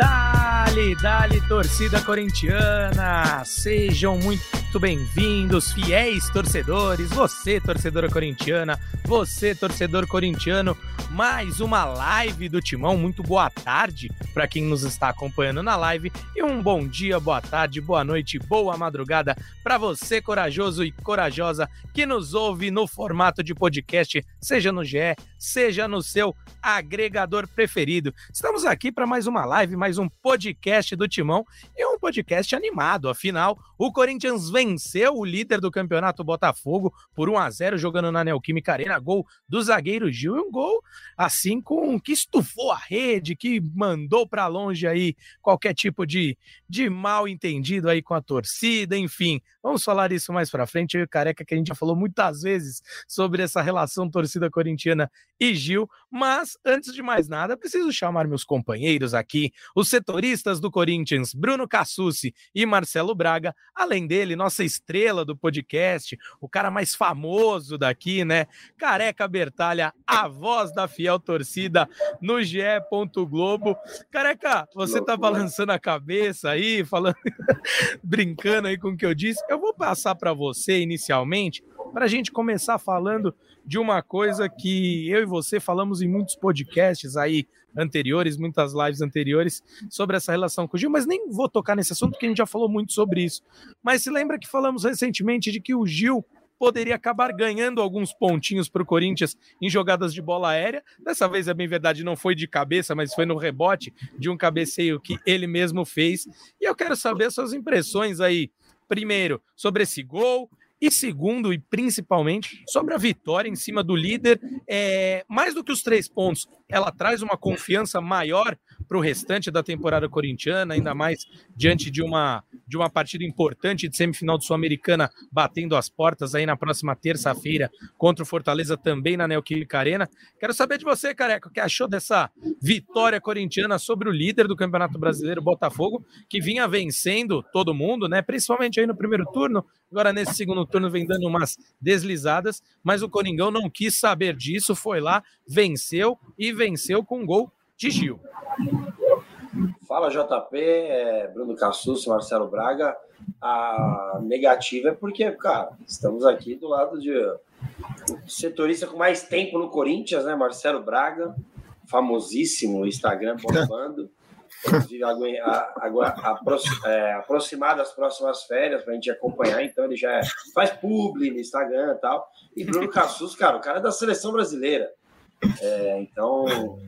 Dali, dali, torcida corintiana! Sejam muito bem-vindos, fiéis torcedores, você, torcedora corintiana, você, torcedor corintiano, mais uma live do Timão. Muito boa tarde para quem nos está acompanhando na live e um bom dia, boa tarde, boa noite, boa madrugada para você, corajoso e corajosa, que nos ouve no formato de podcast, seja no GE, seja no seu agregador preferido. Estamos aqui para mais uma live, mais um podcast do Timão e um podcast animado. Afinal, o Corinthians venceu o líder do campeonato Botafogo por 1 a 0 jogando na Neoquímica Arena, gol do zagueiro Gil e um gol assim com que estufou a rede, que mandou para longe aí qualquer tipo de, de mal entendido aí com a torcida, enfim. Vamos falar isso mais para frente. Eu e o Careca que a gente já falou muitas vezes sobre essa relação torcida corintiana e Gil, mas antes de mais nada, preciso chamar meus companheiros aqui, os setoristas do Corinthians, Bruno Cassucci e Marcelo Braga, além dele, nossa estrela do podcast, o cara mais famoso daqui, né? Careca Bertalha, a voz da fiel torcida no GE. Globo. Careca, você tá balançando a cabeça aí, falando, brincando aí com o que eu disse. Eu vou passar para você inicialmente para a gente começar falando de uma coisa que eu e você falamos em muitos podcasts aí anteriores, muitas lives anteriores sobre essa relação com o Gil, mas nem vou tocar nesse assunto porque a gente já falou muito sobre isso. Mas se lembra que falamos recentemente de que o Gil poderia acabar ganhando alguns pontinhos para o Corinthians em jogadas de bola aérea. Dessa vez, é bem verdade, não foi de cabeça, mas foi no rebote de um cabeceio que ele mesmo fez. E eu quero saber suas impressões aí, primeiro, sobre esse gol, e segundo, e principalmente, sobre a vitória em cima do líder, é, mais do que os três pontos, ela traz uma confiança maior para o restante da temporada corintiana, ainda mais diante de uma, de uma partida importante de semifinal do Sul-Americana batendo as portas aí na próxima terça-feira contra o Fortaleza também na Neoquímica Arena. Quero saber de você, Careca, o que achou dessa vitória corintiana sobre o líder do Campeonato Brasileiro, Botafogo, que vinha vencendo todo mundo, né? Principalmente aí no primeiro turno, agora nesse segundo turno vem dando umas deslizadas, mas o Coringão não quis saber disso, foi lá, venceu e venceu com um gol de Gil. Fala JP, é Bruno Cassus, Marcelo Braga. A negativa é porque, cara, estamos aqui do lado de setorista com mais tempo no Corinthians, né? Marcelo Braga, famosíssimo, Instagram bombando. Agora, é, das próximas férias para a gente acompanhar, então ele já faz publi no Instagram e tal. E Bruno Cassus, cara, o cara é da seleção brasileira. É, então,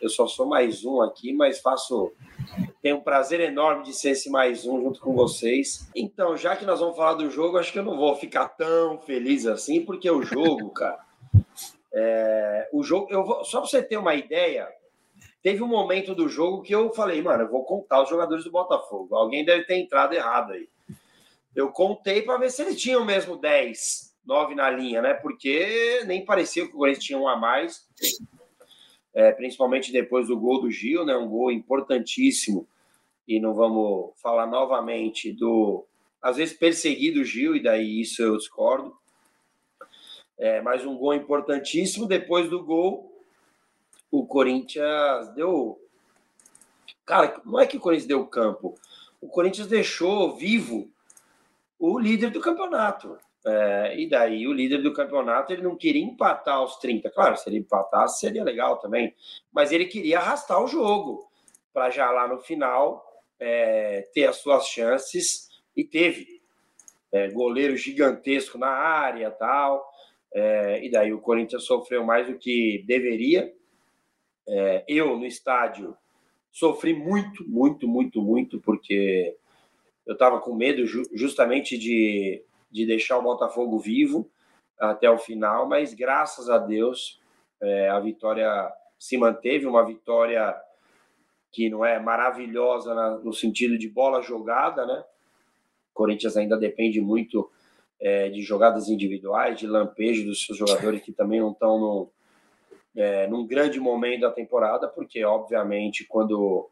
eu só sou mais um aqui, mas faço. Tenho um prazer enorme de ser esse mais um junto com vocês. Então, já que nós vamos falar do jogo, acho que eu não vou ficar tão feliz assim, porque o jogo, cara. É, o jogo, eu vou, só para você ter uma ideia, teve um momento do jogo que eu falei, mano, eu vou contar os jogadores do Botafogo. Alguém deve ter entrado errado aí. Eu contei para ver se eles tinham mesmo 10 nove na linha, né? Porque nem parecia que o Corinthians tinha um a mais, é, principalmente depois do gol do Gil, né? Um gol importantíssimo. E não vamos falar novamente do, às vezes, perseguido Gil, e daí isso eu discordo. É, mas um gol importantíssimo. Depois do gol, o Corinthians deu. Cara, não é que o Corinthians deu campo. O Corinthians deixou vivo o líder do campeonato. É, e daí o líder do campeonato ele não queria empatar aos 30. Claro, se ele empatasse seria legal também, mas ele queria arrastar o jogo para já lá no final é, ter as suas chances e teve. É, goleiro gigantesco na área tal. É, e daí o Corinthians sofreu mais do que deveria. É, eu no estádio sofri muito, muito, muito, muito, porque eu estava com medo justamente de de deixar o Botafogo vivo até o final, mas graças a Deus é, a vitória se manteve, uma vitória que não é maravilhosa na, no sentido de bola jogada, né? O Corinthians ainda depende muito é, de jogadas individuais, de lampejo dos seus jogadores que também não estão no, é, num grande momento da temporada, porque obviamente quando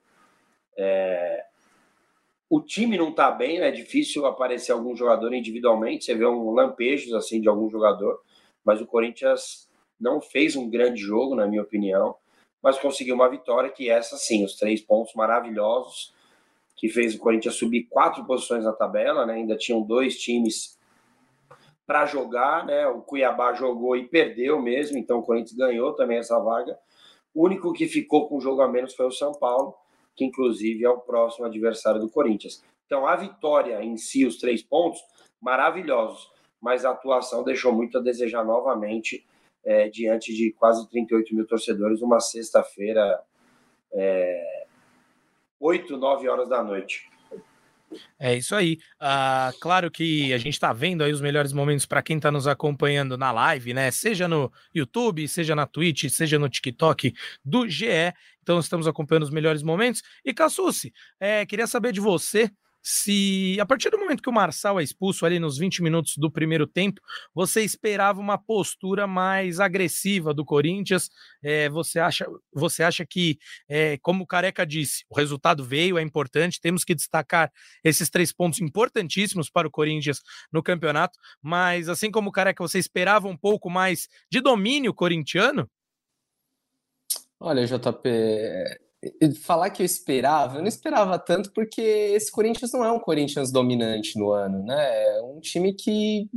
é, o time não está bem, né? é difícil aparecer algum jogador individualmente. Você vê um lampejos assim de algum jogador, mas o Corinthians não fez um grande jogo, na minha opinião. mas conseguiu uma vitória que essa sim, os três pontos maravilhosos que fez o Corinthians subir quatro posições na tabela, né? Ainda tinham dois times para jogar, né? O Cuiabá jogou e perdeu mesmo, então o Corinthians ganhou também essa vaga. O único que ficou com jogo a menos foi o São Paulo, que inclusive é o próximo adversário do Corinthians. Então a vitória em si, os três pontos, maravilhosos, mas a atuação deixou muito a desejar novamente é, diante de quase 38 mil torcedores, uma sexta-feira, é, 8, 9 horas da noite. É isso aí. Uh, claro que a gente está vendo aí os melhores momentos para quem está nos acompanhando na live, né? Seja no YouTube, seja na Twitch, seja no TikTok do GE. Então estamos acompanhando os melhores momentos. E Cassucci, é, queria saber de você se a partir do momento que o Marçal é expulso ali nos 20 minutos do primeiro tempo, você esperava uma postura mais agressiva do Corinthians? É, você, acha, você acha que, é, como o Careca disse, o resultado veio, é importante, temos que destacar esses três pontos importantíssimos para o Corinthians no campeonato, mas assim como o Careca, você esperava um pouco mais de domínio corintiano? Olha, JP, falar que eu esperava, eu não esperava tanto porque esse Corinthians não é um Corinthians dominante no ano, né? É um time que,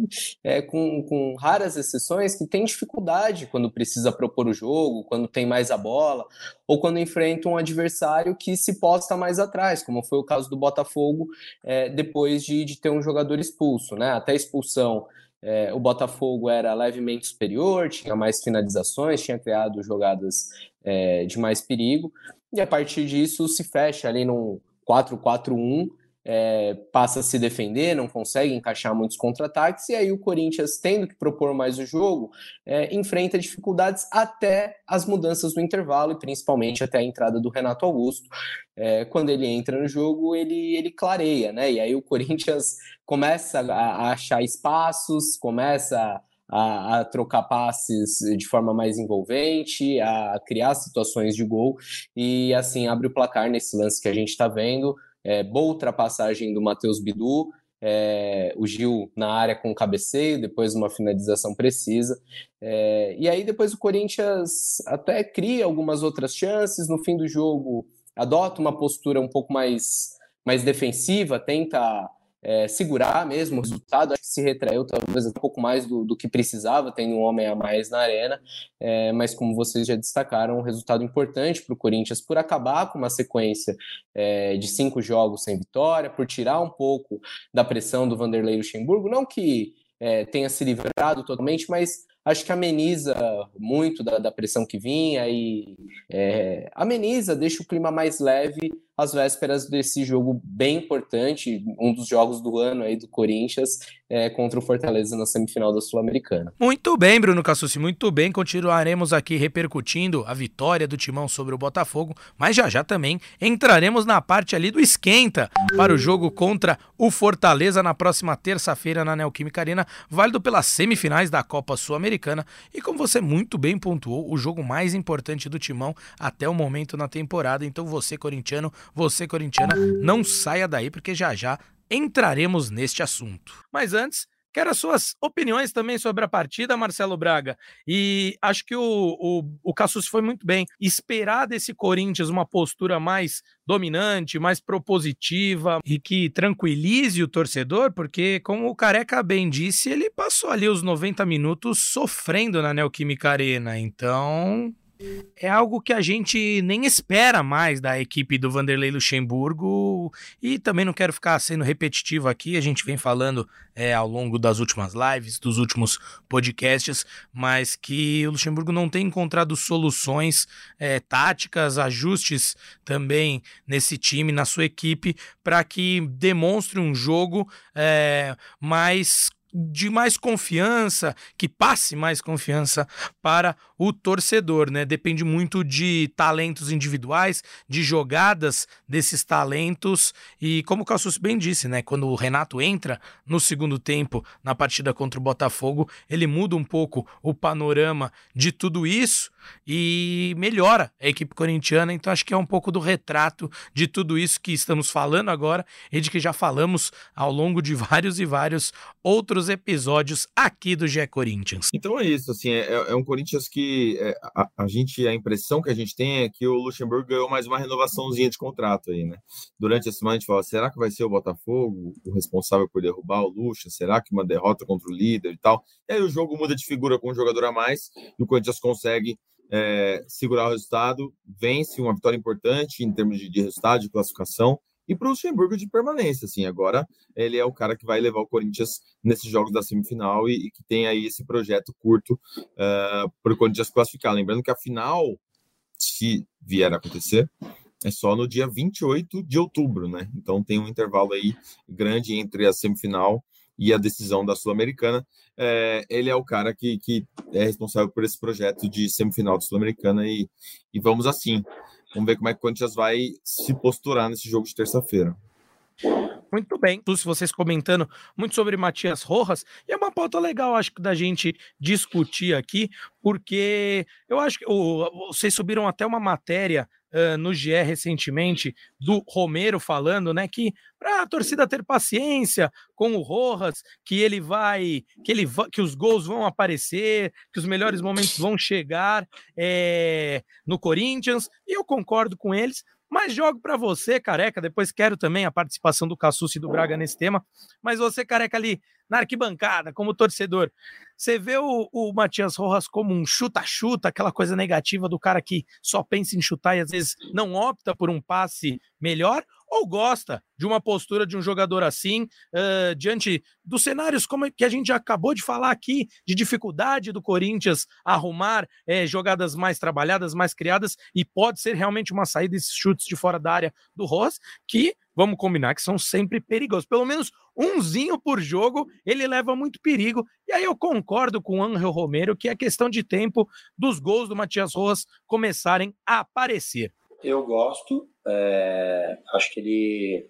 é, com, com raras exceções, que tem dificuldade quando precisa propor o jogo, quando tem mais a bola, ou quando enfrenta um adversário que se posta mais atrás, como foi o caso do Botafogo é, depois de, de ter um jogador expulso, né? Até expulsão. É, o Botafogo era levemente superior, tinha mais finalizações, tinha criado jogadas é, de mais perigo, e a partir disso se fecha ali num 4-4-1, é, passa a se defender, não consegue encaixar muitos contra-ataques, e aí o Corinthians, tendo que propor mais o jogo, é, enfrenta dificuldades até as mudanças do intervalo, e principalmente até a entrada do Renato Augusto. É, quando ele entra no jogo, ele, ele clareia, né? E aí o Corinthians começa a, a achar espaços, começa a, a, trocar passes de forma mais envolvente, a criar situações de gol e assim abre o placar nesse lance que a gente está vendo. É, boa ultrapassagem do Matheus Bidu, é, o Gil na área com cabeceio, depois uma finalização precisa. É, e aí depois o Corinthians até cria algumas outras chances, no fim do jogo adota uma postura um pouco mais, mais defensiva, tenta é, segurar mesmo o resultado. Acho que se retraiu talvez um pouco mais do, do que precisava, tendo um homem a mais na arena. É, mas como vocês já destacaram, um resultado importante para o Corinthians por acabar com uma sequência é, de cinco jogos sem vitória, por tirar um pouco da pressão do Vanderlei Luxemburgo. Não que é, tenha se livrado totalmente, mas acho que ameniza muito da, da pressão que vinha e é, ameniza, deixa o clima mais leve às vésperas desse jogo bem importante, um dos jogos do ano aí do Corinthians, é, contra o Fortaleza na semifinal da Sul-Americana. Muito bem, Bruno Cassucci, muito bem. Continuaremos aqui repercutindo a vitória do Timão sobre o Botafogo, mas já já também entraremos na parte ali do esquenta para o jogo contra o Fortaleza na próxima terça-feira na Neoquímica Arena, válido pelas semifinais da Copa Sul-Americana. E como você muito bem pontuou, o jogo mais importante do Timão até o momento na temporada. Então você, corintiano, você, corintiana, não saia daí, porque já já entraremos neste assunto. Mas antes, quero as suas opiniões também sobre a partida, Marcelo Braga. E acho que o, o, o Cassus foi muito bem. Esperar desse Corinthians uma postura mais dominante, mais propositiva e que tranquilize o torcedor, porque, como o Careca bem disse, ele passou ali os 90 minutos sofrendo na Neoquímica Arena. Então, é algo que a gente nem espera mais da equipe do Vanderlei Luxemburgo e também não quero ficar sendo repetitivo aqui, a gente vem falando é, ao longo das últimas lives, dos últimos podcasts, mas que o Luxemburgo não tem encontrado soluções é, táticas, ajustes também nesse time, na sua equipe, para que demonstre um jogo é, mais de mais confiança, que passe mais confiança para o torcedor, né? Depende muito de talentos individuais, de jogadas desses talentos e como o Cassus bem disse, né? Quando o Renato entra no segundo tempo na partida contra o Botafogo, ele muda um pouco o panorama de tudo isso e melhora a equipe corintiana. Então acho que é um pouco do retrato de tudo isso que estamos falando agora e de que já falamos ao longo de vários e vários outros episódios aqui do GE Corinthians. Então é isso, assim, é, é um Corinthians que é, a, a, gente, a impressão que a gente tem é que o Luxemburgo ganhou mais uma renovaçãozinha de contrato aí, né? Durante a semana a gente fala, será que vai ser o Botafogo o responsável por derrubar o Luxa? Será que uma derrota contra o líder e tal? E aí o jogo muda de figura com um jogador a mais e o Corinthians consegue é, segurar o resultado, vence uma vitória importante em termos de, de resultado, de classificação, e para o Luxemburgo de permanência. Assim, agora ele é o cara que vai levar o Corinthians nesses jogos da semifinal e, e que tem aí esse projeto curto uh, para o Corinthians classificar. Lembrando que a final, se vier a acontecer, é só no dia 28 de outubro, né? Então tem um intervalo aí grande entre a semifinal e a decisão da Sul-Americana. É, ele é o cara que, que é responsável por esse projeto de semifinal da Sul-Americana e, e vamos assim. Vamos ver como é que o Corinthians vai se posturar nesse jogo de terça-feira. Muito bem, todos vocês comentando muito sobre Matias Rojas, e é uma pauta legal, acho que, da gente discutir aqui, porque eu acho que oh, vocês subiram até uma matéria uh, no GE recentemente do Romero falando, né, que para a torcida ter paciência com o Rojas, que ele vai, que ele que os gols vão aparecer, que os melhores momentos vão chegar é, no Corinthians, e eu concordo com eles. Mas jogo para você, careca. Depois quero também a participação do Cassucci e do Braga nesse tema. Mas você, careca, ali na arquibancada, como torcedor, você vê o, o Matias Rojas como um chuta-chuta, aquela coisa negativa do cara que só pensa em chutar e às vezes não opta por um passe melhor? Ou gosta de uma postura de um jogador assim, uh, diante dos cenários como que a gente já acabou de falar aqui, de dificuldade do Corinthians arrumar é, jogadas mais trabalhadas, mais criadas, e pode ser realmente uma saída desses chutes de fora da área do Ross, que vamos combinar que são sempre perigosos. Pelo menos umzinho por jogo, ele leva muito perigo. E aí eu concordo com o Angel Romero que é questão de tempo dos gols do Matias Rojas começarem a aparecer. Eu gosto, é... acho que ele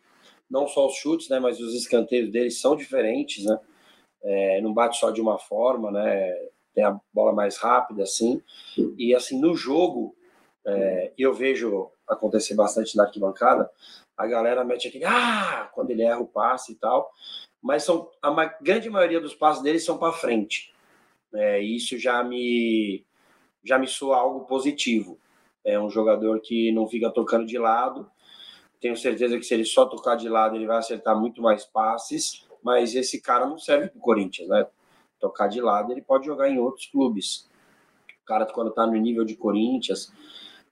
não só os chutes, né, mas os escanteios dele são diferentes, né? É, não bate só de uma forma, né? Tem a bola mais rápida, assim. E assim no jogo, é, eu vejo acontecer bastante na arquibancada a galera mete aquele ah, quando ele erra o passe e tal, mas são a grande maioria dos passes dele são para frente. É, isso já me já me soa algo positivo. É um jogador que não fica tocando de lado. Tenho certeza que se ele só tocar de lado, ele vai acertar muito mais passes, mas esse cara não serve para o Corinthians, né? Tocar de lado, ele pode jogar em outros clubes. O cara, quando está no nível de Corinthians,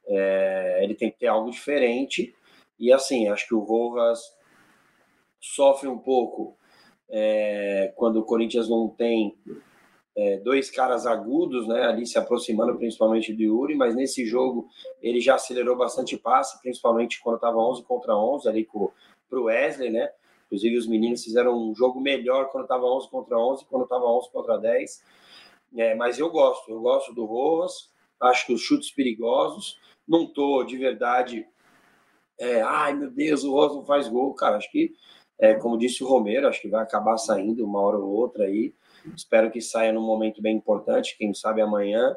é, ele tem que ter algo diferente e assim, acho que o Rojas sofre um pouco é, quando o Corinthians não tem é, dois caras agudos, né, ali se aproximando principalmente do Yuri, mas nesse jogo ele já acelerou bastante passe, principalmente quando estava 11 contra 11 ali com o Wesley, né? Inclusive os meninos fizeram um jogo melhor quando estava 11 contra 11, quando estava 11 contra 10. É, mas eu gosto, eu gosto do Rojas, acho que os chutes perigosos, não tô de verdade é, ai meu Deus, o Rosa não faz gol, cara. Acho que, é, como disse o Romero, acho que vai acabar saindo uma hora ou outra aí. Espero que saia num momento bem importante, quem sabe amanhã.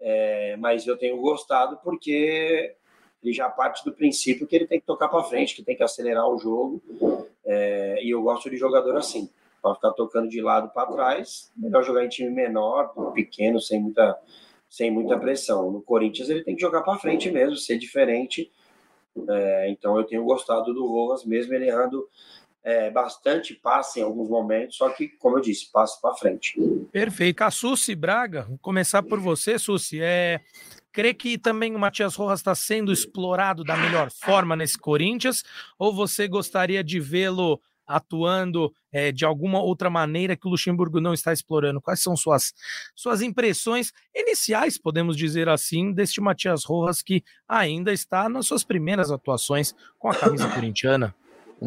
É, mas eu tenho gostado porque ele já parte do princípio que ele tem que tocar para frente, que tem que acelerar o jogo. É, e eu gosto de jogador assim, para ficar tocando de lado para trás. Melhor jogar em time menor, pequeno, sem muita, sem muita pressão. No Corinthians ele tem que jogar para frente mesmo, ser diferente é, então eu tenho gostado do Rojas, mesmo ele errando é, bastante passe em alguns momentos, só que, como eu disse, passe para frente. Perfeito. A Susi Braga, vou começar por você, Susi. É, crê que também o Matias Rojas está sendo explorado da melhor forma nesse Corinthians? Ou você gostaria de vê-lo atuando é, de alguma outra maneira que o Luxemburgo não está explorando? Quais são suas, suas impressões iniciais, podemos dizer assim, deste Matias Rojas que ainda está nas suas primeiras atuações com a camisa corintiana?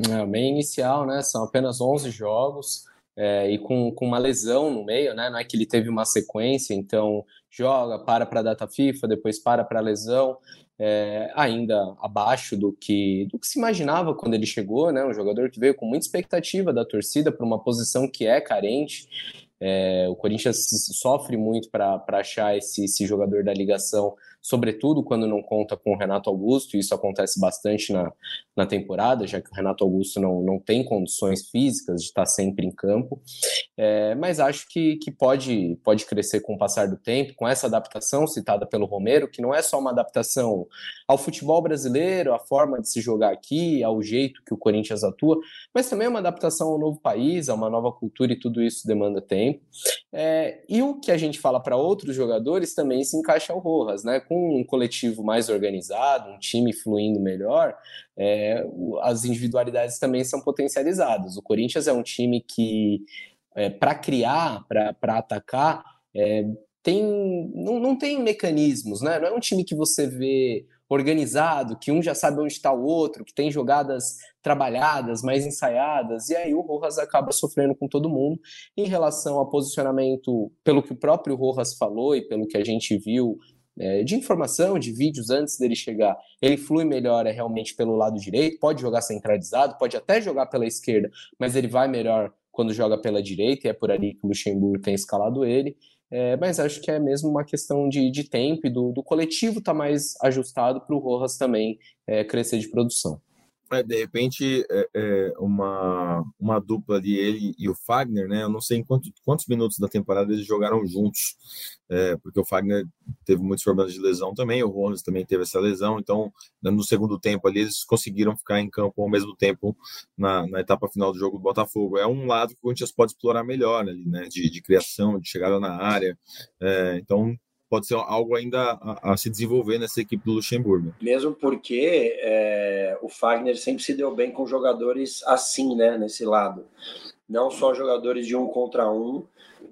É, bem inicial, né? São apenas 11 jogos. É, e com, com uma lesão no meio, né? Não é que ele teve uma sequência, então joga, para para a data FIFA, depois para para a lesão é, ainda abaixo do que, do que se imaginava quando ele chegou, né? Um jogador que veio com muita expectativa da torcida para uma posição que é carente. É, o Corinthians sofre muito para achar esse, esse jogador da ligação sobretudo quando não conta com o Renato Augusto, e isso acontece bastante na, na temporada, já que o Renato Augusto não, não tem condições físicas de estar sempre em campo. É, mas acho que, que pode, pode crescer com o passar do tempo, com essa adaptação citada pelo Romero, que não é só uma adaptação ao futebol brasileiro, à forma de se jogar aqui, ao jeito que o Corinthians atua, mas também é uma adaptação ao novo país, a uma nova cultura, e tudo isso demanda tempo. É, e o que a gente fala para outros jogadores também se encaixa ao Rojas, né? com um coletivo mais organizado, um time fluindo melhor, é, as individualidades também são potencializadas. O Corinthians é um time que, é, para criar, para atacar, é, tem, não, não tem mecanismos, né? Não é um time que você vê organizado, que um já sabe onde está o outro, que tem jogadas trabalhadas, mais ensaiadas, e aí o Rojas acaba sofrendo com todo mundo. Em relação ao posicionamento, pelo que o próprio Rojas falou e pelo que a gente viu é, de informação, de vídeos antes dele chegar, ele flui melhor é realmente pelo lado direito, pode jogar centralizado, pode até jogar pela esquerda, mas ele vai melhor quando joga pela direita, e é por ali que o Luxemburgo tem escalado ele. É, mas acho que é mesmo uma questão de, de tempo e do, do coletivo estar tá mais ajustado para o Rojas também é, crescer de produção. É, de repente, é, é, uma, uma dupla de ele e o Fagner, né? Eu não sei em quanto, quantos minutos da temporada eles jogaram juntos, é, porque o Fagner teve muitos problemas de lesão também, o Rollins também teve essa lesão, então no segundo tempo ali eles conseguiram ficar em campo ao mesmo tempo na, na etapa final do jogo do Botafogo. É um lado que o Corinthians pode explorar melhor ali, né? De, de criação, de chegada na área. É, então pode ser algo ainda a, a, se desenvolver nessa equipe do Luxemburgo. Mesmo porque é, o Fagner sempre se deu bem com jogadores assim, né, nesse lado. Não só jogadores de um contra um,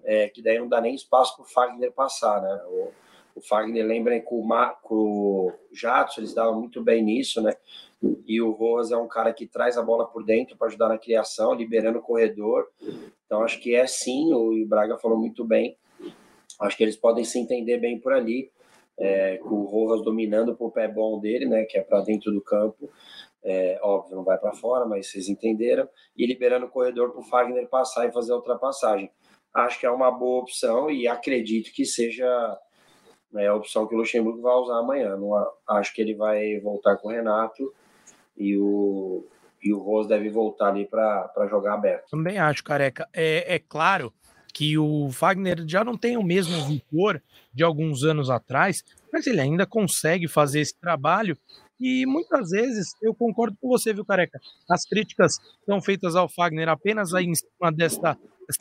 é, que daí não dá nem espaço para o Fagner passar, né? O, o Fagner, lembrem que o, com o Jatson, eles davam muito bem nisso, né? E o Rojas é um cara que traz a bola por dentro para ajudar na criação, liberando o corredor. Então, acho que é sim, o Braga falou muito bem, Acho que eles podem se entender bem por ali, é, com o Rojas dominando o pé bom dele, né, que é para dentro do campo. É, óbvio, não vai para fora, mas vocês entenderam. E liberando o corredor para o Fagner passar e fazer a ultrapassagem. Acho que é uma boa opção e acredito que seja né, a opção que o Luxemburgo vai usar amanhã. Não, acho que ele vai voltar com o Renato e o, e o Rose deve voltar ali para jogar aberto. Também acho, careca. É, é claro que o Wagner já não tem o mesmo vigor de alguns anos atrás, mas ele ainda consegue fazer esse trabalho. E muitas vezes eu concordo com você, viu, Careca? As críticas são feitas ao Fagner apenas aí em cima desta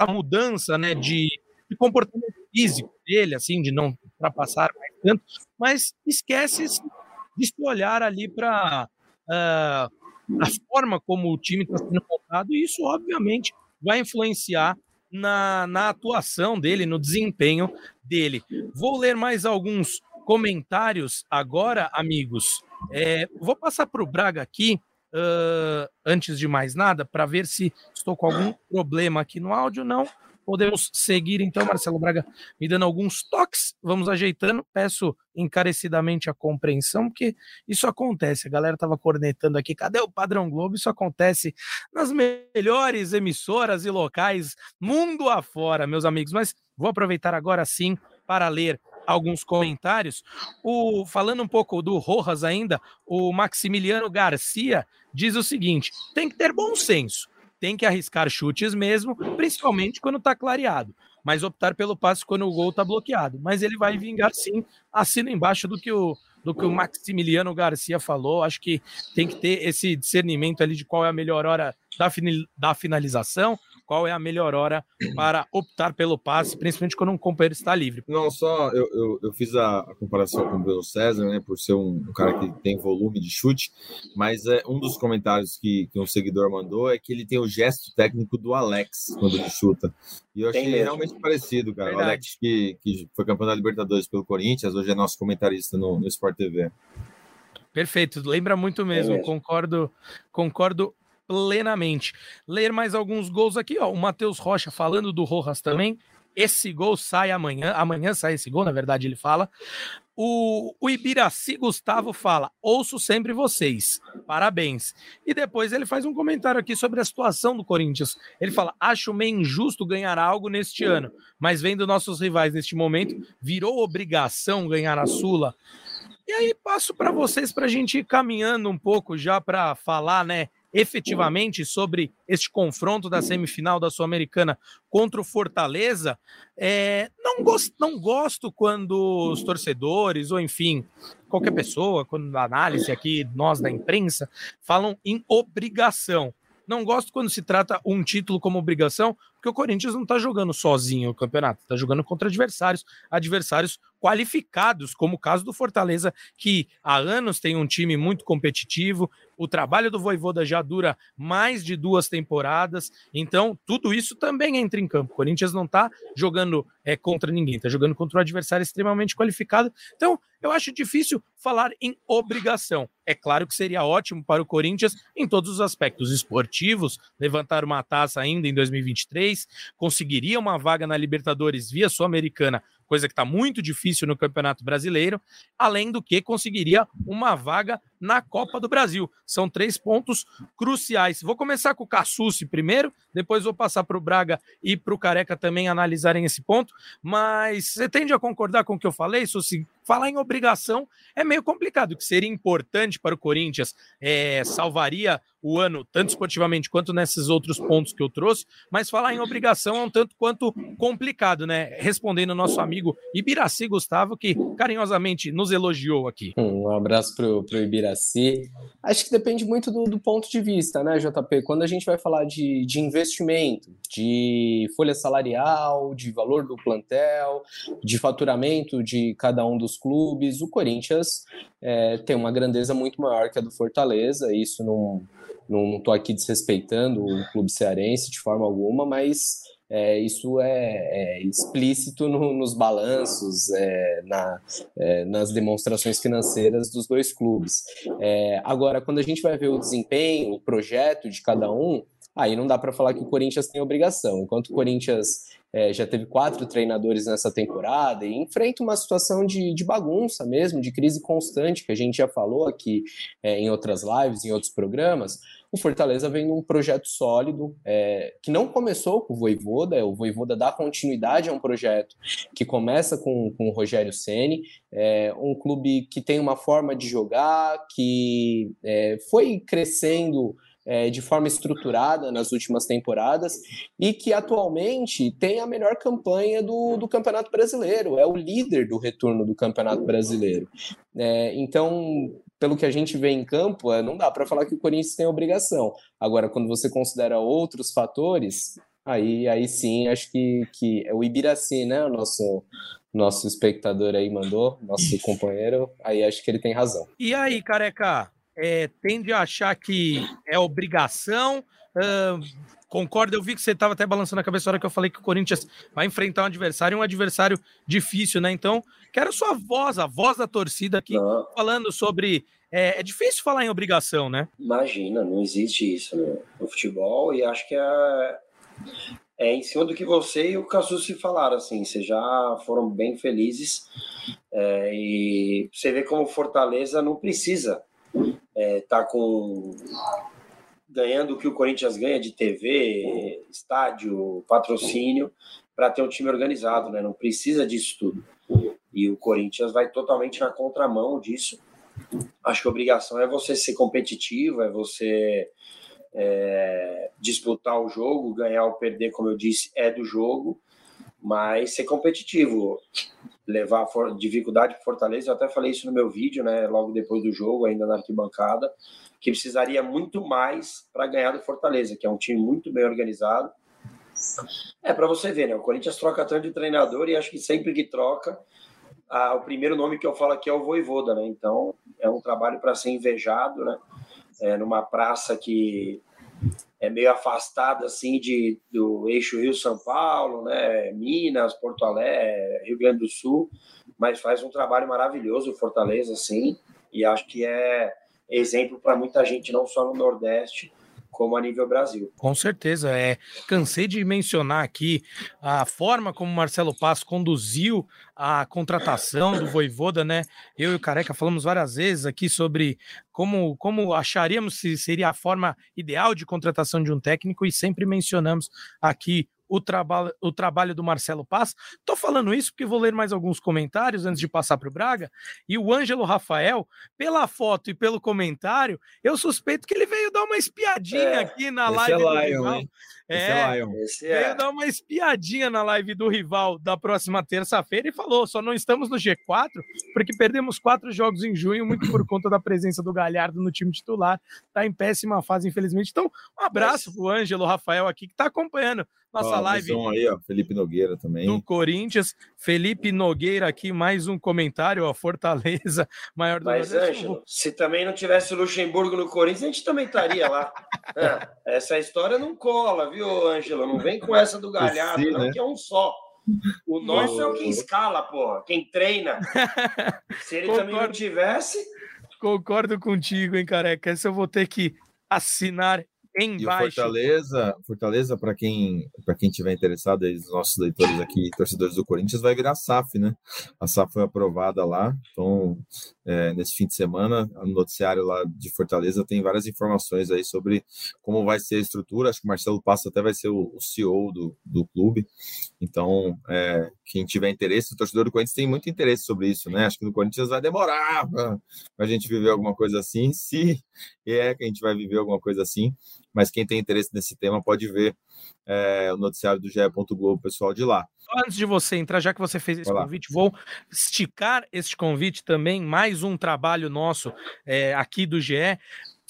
mudança né, de, de comportamento físico dele, assim, de não ultrapassar mais tanto, mas esquece de se olhar ali para uh, ah, a forma como o time está sendo montado, e isso, obviamente, vai influenciar na, na atuação dele, no desempenho dele. Vou ler mais alguns comentários agora, amigos. É, vou passar para o Braga aqui, uh, antes de mais nada, para ver se estou com algum problema aqui no áudio. Não, Podemos seguir então, Marcelo Braga, me dando alguns toques, vamos ajeitando. Peço encarecidamente a compreensão, porque isso acontece. A galera estava cornetando aqui, cadê o Padrão Globo? Isso acontece nas melhores emissoras e locais mundo afora, meus amigos. Mas vou aproveitar agora sim para ler alguns comentários. O, falando um pouco do Rojas ainda, o Maximiliano Garcia diz o seguinte: tem que ter bom senso tem que arriscar chutes mesmo, principalmente quando está clareado. Mas optar pelo passe quando o gol está bloqueado. Mas ele vai vingar sim, assina embaixo do que o do que o Maximiliano Garcia falou. Acho que tem que ter esse discernimento ali de qual é a melhor hora da, da finalização, qual é a melhor hora para optar pelo passe, principalmente quando um companheiro está livre. Não, só eu, eu, eu fiz a, a, comparação com o Bruno César, né, por ser um, um, cara que tem volume de chute, mas é um dos comentários que, que um seguidor mandou é que ele tem o gesto técnico do Alex quando ele chuta. E eu achei realmente parecido, cara. Verdade. O Alex, que, que foi campeão da Libertadores pelo Corinthians, hoje é nosso comentarista no, no Sport TV. Perfeito, lembra muito mesmo, é concordo, concordo plenamente. Ler mais alguns gols aqui, ó. O Matheus Rocha falando do Rojas também. Esse gol sai amanhã. Amanhã sai esse gol, na verdade, ele fala. o, o Ibiraci Gustavo fala: ouço sempre vocês, parabéns. E depois ele faz um comentário aqui sobre a situação do Corinthians. Ele fala: acho meio injusto ganhar algo neste ano, mas vendo nossos rivais neste momento, virou obrigação ganhar a Sula. E aí passo para vocês para a gente ir caminhando um pouco já para falar, né? Efetivamente sobre este confronto da semifinal da Sul-Americana contra o Fortaleza, é, não, gosto, não gosto quando os torcedores, ou enfim, qualquer pessoa, quando a análise aqui, nós da imprensa, falam em obrigação. Não gosto quando se trata um título como obrigação, porque o Corinthians não está jogando sozinho o campeonato, está jogando contra adversários, adversários qualificados, como o caso do Fortaleza, que há anos tem um time muito competitivo. O trabalho do Voivoda já dura mais de duas temporadas, então tudo isso também entra em campo. O Corinthians não está jogando é, contra ninguém, está jogando contra um adversário extremamente qualificado. Então, eu acho difícil falar em obrigação. É claro que seria ótimo para o Corinthians em todos os aspectos esportivos, levantar uma taça ainda em 2023, conseguiria uma vaga na Libertadores via Sul-Americana coisa que está muito difícil no Campeonato Brasileiro, além do que conseguiria uma vaga na Copa do Brasil. São três pontos cruciais. Vou começar com o Cassucci primeiro, depois vou passar para o Braga e para o Careca também analisarem esse ponto. Mas você tende a concordar com o que eu falei, Sussi? Falar em obrigação é meio complicado, que seria importante para o Corinthians, é, salvaria o ano, tanto esportivamente quanto nesses outros pontos que eu trouxe, mas falar em obrigação é um tanto quanto complicado, né? Respondendo ao nosso amigo Ibiraci Gustavo, que carinhosamente nos elogiou aqui. Um abraço para o Ibiraci. Acho que depende muito do, do, ponto de vista, né, JP? Quando a gente vai falar de, de investimento, de folha salarial, de valor do plantel, de faturamento de cada um dos clubes, o Corinthians é, tem uma grandeza muito maior que a do Fortaleza, isso não não estou aqui desrespeitando o clube cearense de forma alguma, mas é, isso é, é explícito no, nos balanços, é, na, é, nas demonstrações financeiras dos dois clubes. É, agora, quando a gente vai ver o desempenho, o projeto de cada um, aí não dá para falar que o Corinthians tem obrigação. Enquanto o Corinthians é, já teve quatro treinadores nessa temporada e enfrenta uma situação de, de bagunça mesmo, de crise constante, que a gente já falou aqui é, em outras lives, em outros programas, o Fortaleza vem num projeto sólido, é, que não começou com o Voivoda, o Voivoda dá continuidade a um projeto que começa com, com o Rogério Ceni, é, um clube que tem uma forma de jogar, que é, foi crescendo é, de forma estruturada nas últimas temporadas e que atualmente tem a melhor campanha do, do Campeonato Brasileiro, é o líder do retorno do Campeonato Brasileiro. É, então, pelo que a gente vê em campo, é, não dá para falar que o Corinthians tem obrigação. Agora, quando você considera outros fatores, aí, aí sim, acho que, que é o Ibiraci, né? O nosso, nosso espectador aí mandou, nosso companheiro, aí acho que ele tem razão. E aí, careca? é, tende a achar que é obrigação. Uh, concordo, eu vi que você estava até balançando a cabeça na hora que eu falei que o Corinthians vai enfrentar um adversário, um adversário difícil, né? Então, quero sua voz, a voz da torcida aqui, não. falando sobre. É, é, difícil falar em obrigação, né? Imagina, não existe isso no, no futebol e acho que é, é em cima do que você e o se falaram, assim, vocês já foram bem felizes é, e você vê como Fortaleza não precisa é, tá com ganhando o que o Corinthians ganha de TV, estádio, patrocínio, para ter um time organizado, né? Não precisa disso tudo. E o Corinthians vai totalmente na contramão disso. Acho que a obrigação é você ser competitivo, é você é, disputar o jogo, ganhar ou perder, como eu disse, é do jogo, mas ser competitivo levar dificuldade para Fortaleza. Eu até falei isso no meu vídeo, né? Logo depois do jogo, ainda na arquibancada, que precisaria muito mais para ganhar do Fortaleza, que é um time muito bem organizado. É para você ver, né? O Corinthians troca tanto de treinador e acho que sempre que troca, a, o primeiro nome que eu falo aqui é o Voivoda, né? Então é um trabalho para ser invejado, né? É, numa praça que é meio afastado assim de, do eixo Rio-São Paulo, né? Minas, Porto Alegre, Rio Grande do Sul, mas faz um trabalho maravilhoso o Fortaleza, assim, e acho que é exemplo para muita gente, não só no Nordeste, como a nível Brasil. Com certeza, é. Cansei de mencionar aqui a forma como Marcelo Passo conduziu a contratação do Voivoda, né? Eu e o Careca falamos várias vezes aqui sobre como, como acharíamos se seria a forma ideal de contratação de um técnico e sempre mencionamos aqui o, traba o trabalho do Marcelo Paz. Tô falando isso porque vou ler mais alguns comentários antes de passar para o Braga. E o Ângelo Rafael, pela foto e pelo comentário, eu suspeito que ele veio dar uma espiadinha é, aqui na live. É Lion, do hein? É, é veio é. dar uma espiadinha na live do rival da próxima terça-feira e falou: só não estamos no G4 porque perdemos quatro jogos em junho, muito por conta da presença do Galhardo no time titular. Tá em péssima fase, infelizmente. Então, um abraço pro Ângelo Rafael aqui, que tá acompanhando nossa ó, live. Aí, ó, Felipe Nogueira também. Do Corinthians. Felipe Nogueira aqui, mais um comentário, ó, Fortaleza, maior do Mas, Ângelo, se também não tivesse o Luxemburgo no Corinthians, a gente também estaria lá. é, essa história não cola, viu? Ângelo? Não vem com essa do Galhardo, Sim, não, né? que é um só. O nosso é o que escala, porra. Quem treina. Se ele Concordo. também não tivesse. Concordo contigo, hein, careca. Essa eu vou ter que assinar embaixo. E Fortaleza, Fortaleza para quem para quem tiver interessado, aí, os nossos leitores aqui, torcedores do Corinthians, vai virar SAF, né? A SAF foi aprovada lá, então é, nesse fim de semana, no noticiário lá de Fortaleza tem várias informações aí sobre como vai ser a estrutura. Acho que o Marcelo Passo até vai ser o, o CEO do, do clube. Então, é, quem tiver interesse, o torcedor do Corinthians tem muito interesse sobre isso, né? Acho que no Corinthians vai demorar para a gente viver alguma coisa assim, se é que a gente vai viver alguma coisa assim mas quem tem interesse nesse tema pode ver é, o noticiário do GE. Globo, pessoal de lá. Antes de você entrar, já que você fez esse convite, vou esticar este convite também, mais um trabalho nosso é, aqui do GE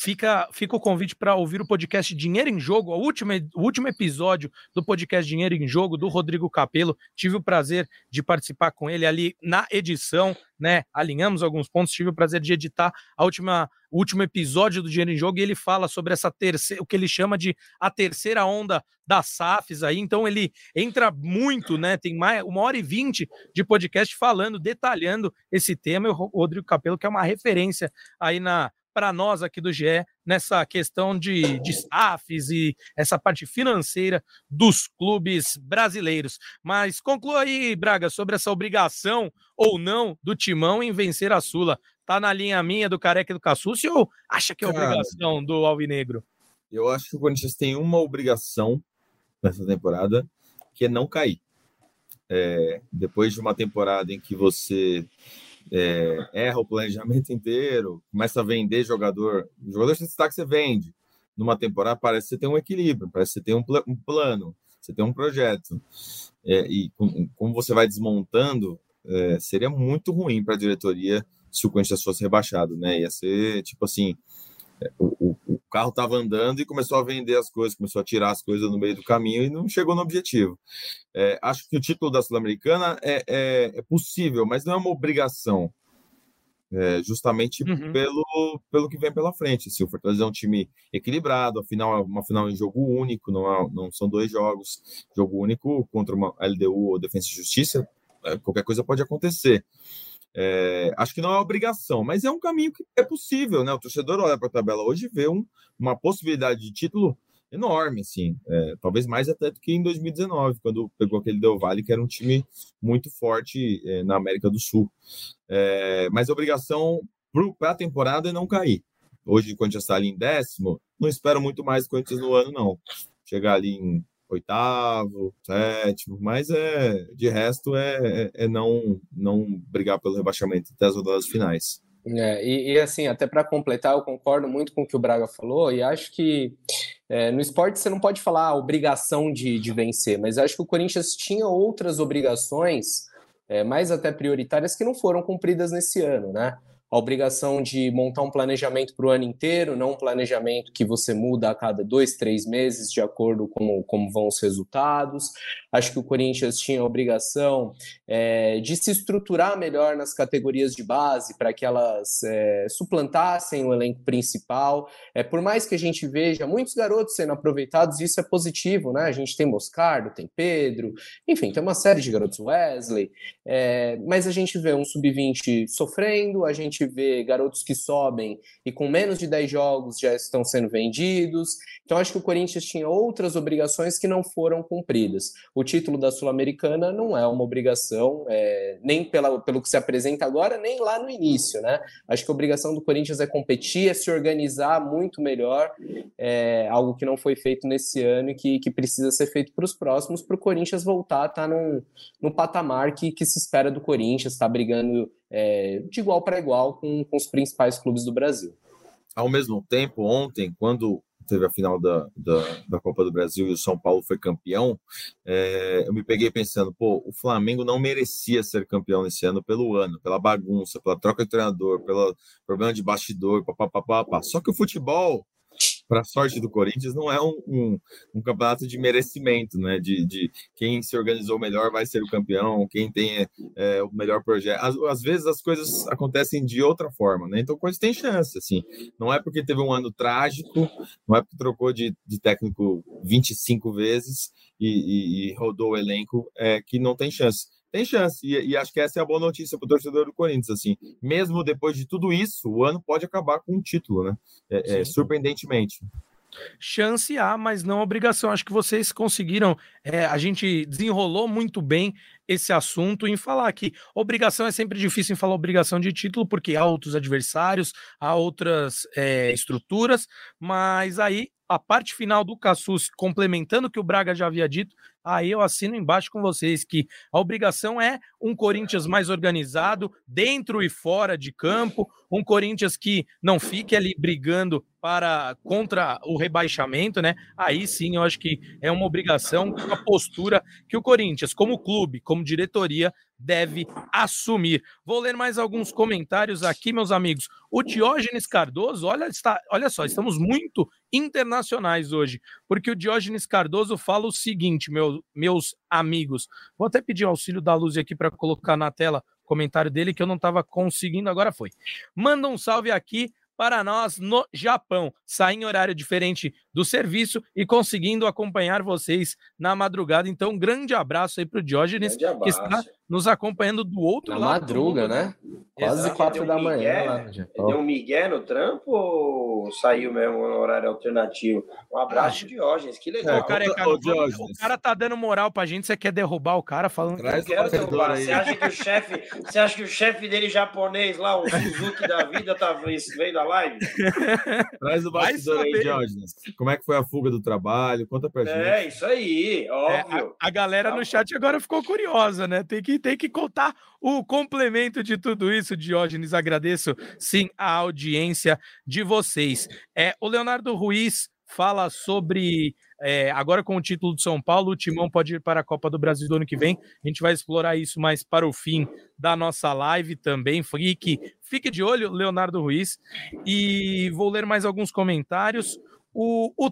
fica, fica o convite para ouvir o podcast Dinheiro em Jogo, o último, o último episódio do podcast Dinheiro em Jogo, do Rodrigo Capello. Tive o prazer de participar com ele ali na edição, né? Alinhamos alguns pontos, tive o prazer de editar a última, o último episódio do Dinheiro em Jogo e ele fala sobre essa terceira, o que ele chama de a terceira onda das SAFs aí. Então ele entra muito, né? Tem mais uma hora e vinte de podcast falando, detalhando esse tema. E o Rodrigo Capello, que é uma referência aí na para nós aqui do GE nessa questão de, de staffs e essa parte financeira dos clubes brasileiros. Mas conclua aí, Braga, sobre essa obrigação ou não do Timão em vencer a Sula. Tá na linha minha do Careca e do Cassucci ou acha que é Cara, obrigação do Alvinegro? Eu acho que o Corinthians tem uma obrigação nessa temporada, que é não cair. É, depois de uma temporada em que você é, erra o planejamento inteiro, começa a vender jogador. O jogador de destaque você vende. Numa temporada parece que você tem um equilíbrio, parece que você tem um, pl um plano, você tem um projeto. É, e com, como você vai desmontando, é, seria muito ruim para a diretoria se o Corinthians fosse rebaixado, né? Ia ser tipo assim: o, o, carro estava andando e começou a vender as coisas, começou a tirar as coisas no meio do caminho e não chegou no objetivo. É, acho que o título da Sul-Americana é, é, é, possível, mas não é uma obrigação. É, justamente uhum. pelo, pelo que vem pela frente. Se assim, o Fortaleza é um time equilibrado, afinal é uma final em jogo único, não, não são dois jogos, jogo único contra uma LDU ou Defesa e Justiça, é, qualquer coisa pode acontecer. É, acho que não é obrigação, mas é um caminho que é possível, né? O torcedor olha para a tabela hoje e vê um, uma possibilidade de título enorme, assim, é, talvez mais até do que em 2019, quando pegou aquele Del Valle, que era um time muito forte é, na América do Sul. É, mas a obrigação para a temporada é não cair. Hoje, quando já está ali em décimo, não espero muito mais do Corinthians no ano, não. Chegar ali em oitavo, sétimo, mas é de resto é, é, é não não brigar pelo rebaixamento até as rodadas finais. É, e, e, assim, até para completar, eu concordo muito com o que o Braga falou, e acho que é, no esporte você não pode falar a obrigação de, de vencer, mas acho que o Corinthians tinha outras obrigações, é, mais até prioritárias, que não foram cumpridas nesse ano, né? A obrigação de montar um planejamento para o ano inteiro, não um planejamento que você muda a cada dois, três meses de acordo com como vão os resultados. Acho que o Corinthians tinha a obrigação é, de se estruturar melhor nas categorias de base para que elas é, suplantassem o elenco principal. É, por mais que a gente veja muitos garotos sendo aproveitados, isso é positivo, né? A gente tem Moscardo, tem Pedro, enfim, tem uma série de garotos, Wesley, é, mas a gente vê um sub-20 sofrendo, a gente gente vê garotos que sobem e com menos de 10 jogos já estão sendo vendidos. Então, acho que o Corinthians tinha outras obrigações que não foram cumpridas. O título da Sul-Americana não é uma obrigação, é, nem pela, pelo que se apresenta agora, nem lá no início, né? Acho que a obrigação do Corinthians é competir, é se organizar muito melhor, é algo que não foi feito nesse ano e que, que precisa ser feito para os próximos, para o Corinthians voltar a estar tá num, num patamar que, que se espera do Corinthians, está brigando é, de igual para igual com, com os principais clubes do Brasil. Ao mesmo tempo, ontem, quando teve a final da, da, da, Copa do Brasil e o São Paulo foi campeão, é, eu me peguei pensando, pô, o Flamengo não merecia ser campeão nesse ano pelo ano, pela bagunça, pela troca de treinador, pelo problema de bastidor, papapá. Só que o futebol para sorte do Corinthians, não é um, um, um, campeonato de merecimento, né? De, de quem se organizou melhor vai ser o campeão, quem tem é, o melhor projeto. Às, às, vezes as coisas acontecem de outra forma, né? Então o Corinthians tem chance, assim. Não é porque teve um ano trágico, não é porque trocou de, de técnico 25 vezes e, e, e rodou o elenco é, que não tem chance tem chance. E, e, acho que essa é a boa notícia para o torcedor do Corinthians. Assim, mesmo depois de tudo isso, o ano pode acabar com um título, né? É, é, surpreendentemente. Chance há, mas não obrigação. Acho que vocês conseguiram. É, a gente desenrolou muito bem esse assunto em falar que obrigação é sempre difícil em falar obrigação de título, porque há outros adversários, há outras é, estruturas, mas aí a parte final do Cassus, complementando o que o Braga já havia dito, aí eu assino embaixo com vocês que a obrigação é um Corinthians mais organizado, dentro e fora de campo, um Corinthians que não fique ali brigando para contra o rebaixamento, né? Aí sim, eu acho que é uma obrigação, uma postura que o Corinthians, como clube, como diretoria, deve assumir. Vou ler mais alguns comentários aqui, meus amigos. O Diógenes Cardoso, olha, está, olha só, estamos muito internacionais hoje, porque o Diógenes Cardoso fala o seguinte, meu, meus amigos. Vou até pedir auxílio da Luz aqui para colocar na tela o comentário dele que eu não estava conseguindo, agora foi. Manda um salve aqui para nós no Japão. Sair em horário diferente do serviço e conseguindo acompanhar vocês na madrugada. Então, um grande abraço aí para o Diógenes, que está nos acompanhando do outro na lado. madruga, mundo, né? né? Quase quatro da manhã. Lá. Deu um migué no trampo ou saiu mesmo no horário alternativo? Um abraço, ah, Diógenes, que legal. É, cara, cara, o, o, cara tá dando moral pra gente, você quer derrubar o cara falando Traz que... Quero derrubar. Você acha que o chefe, você acha que o chefe dele japonês lá, o Suzuki da vida, tá veio da live? Traz o bastidor aí, Diógenes. Como é que foi a fuga do trabalho? Conta pra gente. É, isso aí, óbvio. É, a, a, galera no chat agora ficou curiosa, né? Tem que, tem que contar o complemento de tudo isso, Diógenes. Agradeço, sim, a audiência de vocês. É, o Leonardo Ruiz fala sobre é, agora com o título de São Paulo, o Timão pode ir para a Copa do Brasil do ano que vem. A gente vai explorar isso mais para o fim da nossa live também. Fique, fique de olho, Leonardo Ruiz. E vou ler mais alguns comentários. O, o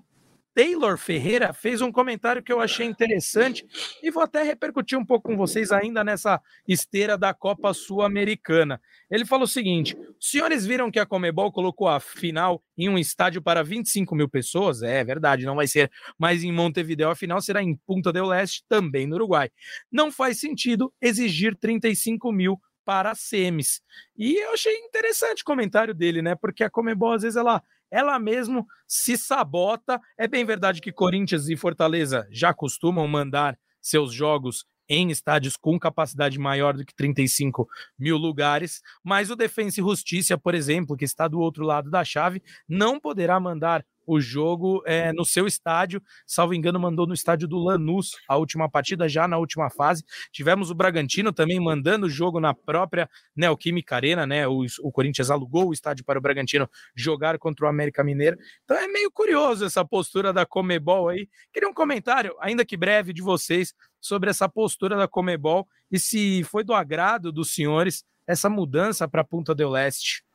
Taylor Ferreira fez um comentário que eu achei interessante e vou até repercutir um pouco com vocês ainda nessa esteira da Copa Sul-Americana. Ele falou o seguinte: senhores viram que a Comebol colocou a final em um estádio para 25 mil pessoas? É verdade, não vai ser mais em Montevideo, a final será em Punta del Este, também no Uruguai. Não faz sentido exigir 35 mil para semis. E eu achei interessante o comentário dele, né? Porque a Comebol, às vezes, ela ela mesmo se sabota. É bem verdade que Corinthians e Fortaleza já costumam mandar seus jogos em estádios com capacidade maior do que 35 mil lugares, mas o Defensa e Justiça, por exemplo, que está do outro lado da chave, não poderá mandar o jogo é, no seu estádio. Salvo engano, mandou no estádio do Lanús a última partida, já na última fase. Tivemos o Bragantino também mandando o jogo na própria Neoquímica Arena, né? O, o Corinthians alugou o estádio para o Bragantino jogar contra o América Mineiro. Então é meio curioso essa postura da Comebol aí. Queria um comentário, ainda que breve, de vocês sobre essa postura da Comebol e se foi do agrado dos senhores essa mudança para a Punta del Leste.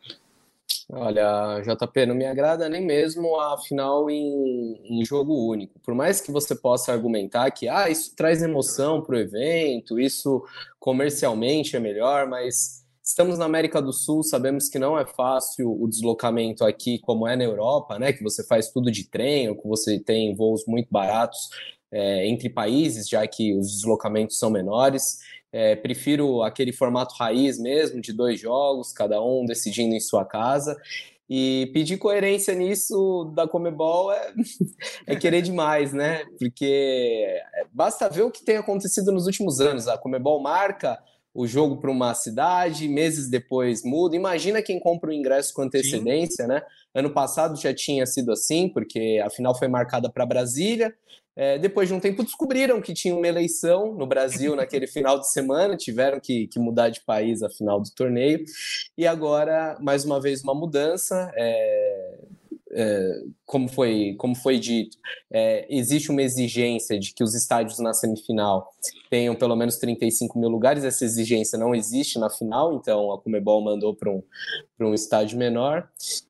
Olha, JP, não me agrada nem mesmo a final em, em, jogo único. Por mais que você possa argumentar que ah, isso traz emoção para o evento, isso comercialmente é melhor, mas estamos na América do Sul, sabemos que não é fácil o deslocamento aqui, como é na Europa, né? Que você faz tudo de trem, ou que você tem voos muito baratos é, entre países, já que os deslocamentos são menores. É, prefiro aquele formato raiz mesmo, de dois jogos, cada um decidindo em sua casa. E pedir coerência nisso da Comebol é, é querer demais, né? Porque basta ver o que tem acontecido nos últimos anos. A Comebol marca o jogo para uma cidade, meses depois muda. Imagina quem compra o ingresso com antecedência, Sim. né? Ano passado já tinha sido assim, porque a final foi marcada para Brasília. É, depois de um tempo, descobriram que tinha uma eleição no Brasil naquele final de semana, tiveram que, que, mudar de país a final do torneio. E agora, mais uma vez, uma mudança. É, como, foi, como foi dito, é, existe uma exigência de que os estádios na semifinal tenham pelo menos 35 mil lugares. Essa exigência não existe na final, então a Comebol mandou para um, um estádio menor.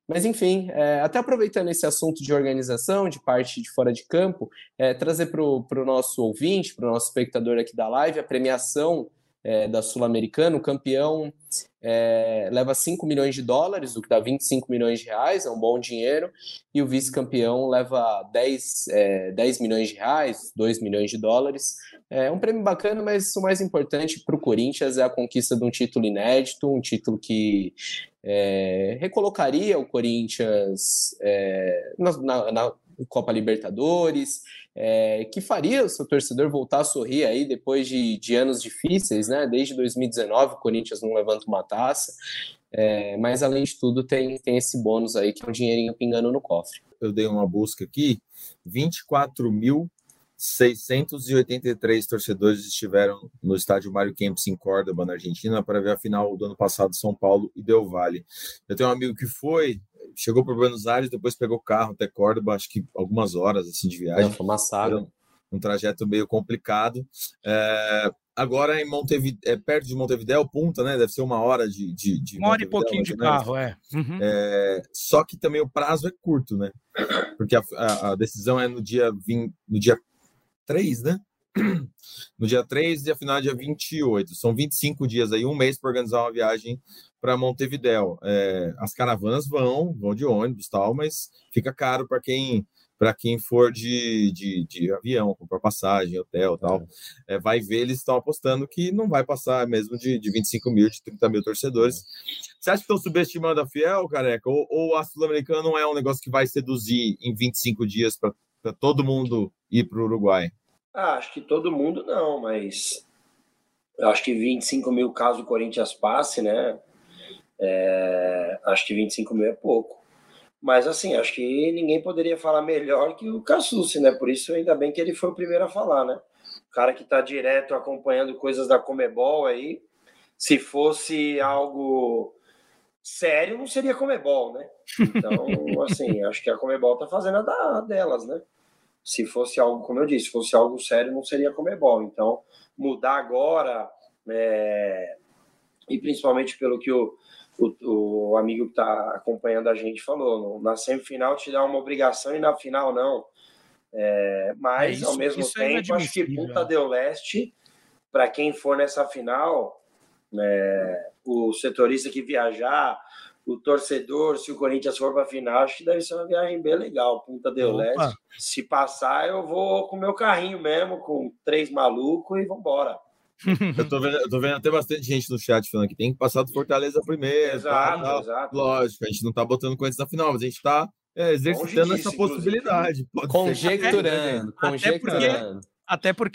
Mas, enfim, é, até aproveitando esse assunto de organização, de parte de fora de campo, é, trazer para o nosso ouvinte, para o nosso espectador aqui da live, a premiação é, da Sul-Americana, o campeão é, leva 5 milhões de dólares, o que dá 25 milhões de reais, é um bom dinheiro, e o vice-campeão leva 10, é, 10 milhões de reais, 2 milhões de dólares. É um prêmio bacana, mas o mais importante para o Corinthians é a conquista de um título inédito, um título que é, recolocaria o Corinthians é, na, na, Copa Libertadores, é, que faria o seu torcedor voltar a sorrir aí depois de, de anos difíceis, né? Desde 2019 o Corinthians não levanta uma taça, é, mas além de tudo tem, tem esse bônus aí que é um dinheirinho pingando no cofre. Eu dei uma busca aqui, 24 mil 683 torcedores estiveram no estádio Mário Kempis em Córdoba, na Argentina, para ver a final do ano passado São Paulo e Del Valle. Eu tenho um amigo que foi, chegou para Buenos Aires, depois pegou carro até Córdoba, acho que algumas horas assim de viagem. É, foi uma saga. Um, um trajeto meio complicado. É, agora em Montevideo, é perto de Montevideo, Punta, né? Deve ser uma hora de. de, de uma hora e pouquinho de carro, é. Uhum. é. Só que também o prazo é curto, né? Porque a, a, a decisão é no dia 20, no dia 3, né? No dia 3 e a final dia 28. São 25 dias aí, um mês para organizar uma viagem para Montevidéu. É, as caravanas vão, vão de ônibus tal, mas fica caro para quem para quem for de, de, de, avião, comprar passagem, hotel tal. É, vai ver, eles estão apostando que não vai passar mesmo de, de 25 mil, de 30 mil torcedores. Você acha que estão subestimando a Fiel, careca? Ou, ou a Sul-Americana não é um negócio que vai seduzir em 25 dias para todo mundo ir para o Uruguai? Ah, acho que todo mundo não, mas eu acho que 25 mil caso o Corinthians passe, né? É, acho que 25 mil é pouco. Mas assim, acho que ninguém poderia falar melhor que o Cassucci, né? Por isso, ainda bem que ele foi o primeiro a falar, né? O cara que está direto acompanhando coisas da Comebol aí. Se fosse algo sério, não seria Comebol, né? Então, assim, acho que a Comebol tá fazendo a da, delas, né? Se fosse algo, como eu disse, se fosse algo sério, não seria Comebol. Então, mudar agora, é, e principalmente pelo que o, o, o amigo que está acompanhando a gente falou, na semifinal te dá uma obrigação e na final não. É, mas, é isso, ao mesmo é tempo, acho que Punta del Leste, para quem for nessa final, é, o setorista que viajar, o torcedor, se o Corinthians for para a final, acho que deve ser uma viagem bem legal. Punta del Leste. Se passar, eu vou com o meu carrinho mesmo, com três malucos e vambora. eu, tô vendo, eu tô vendo até bastante gente no chat falando que tem que passar do Fortaleza primeiro. Exato, tá, exato. Lógico, a gente não tá botando Corinthians na final, mas a gente tá é, exercitando essa possibilidade. Conjecturando, conjecturando. Até porque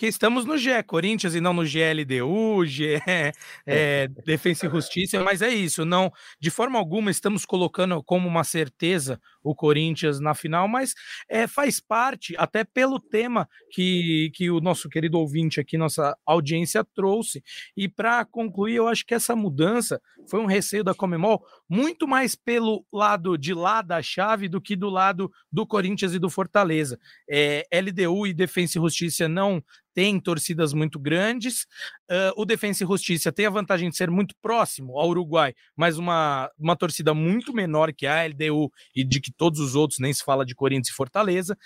estamos no GE Corinthians e não no GLDU, GE é, é, Defesa e Justiça, mas é isso, não, de forma alguma estamos colocando como uma certeza o Corinthians na final, mas é, faz parte, até pelo tema que, que o nosso querido ouvinte aqui, nossa audiência trouxe. E para concluir, eu acho que essa mudança foi um receio da Comemol muito mais pelo lado de lá da chave do que do lado do Corinthians e do Fortaleza. É, LDU e Defesa e Justiça não tem torcidas muito grandes. Uh, o Defensa e Justiça tem a vantagem de ser muito próximo ao Uruguai, mas uma, uma torcida muito menor que a LDU e de que todos os outros, nem se fala de Corinthians e Fortaleza.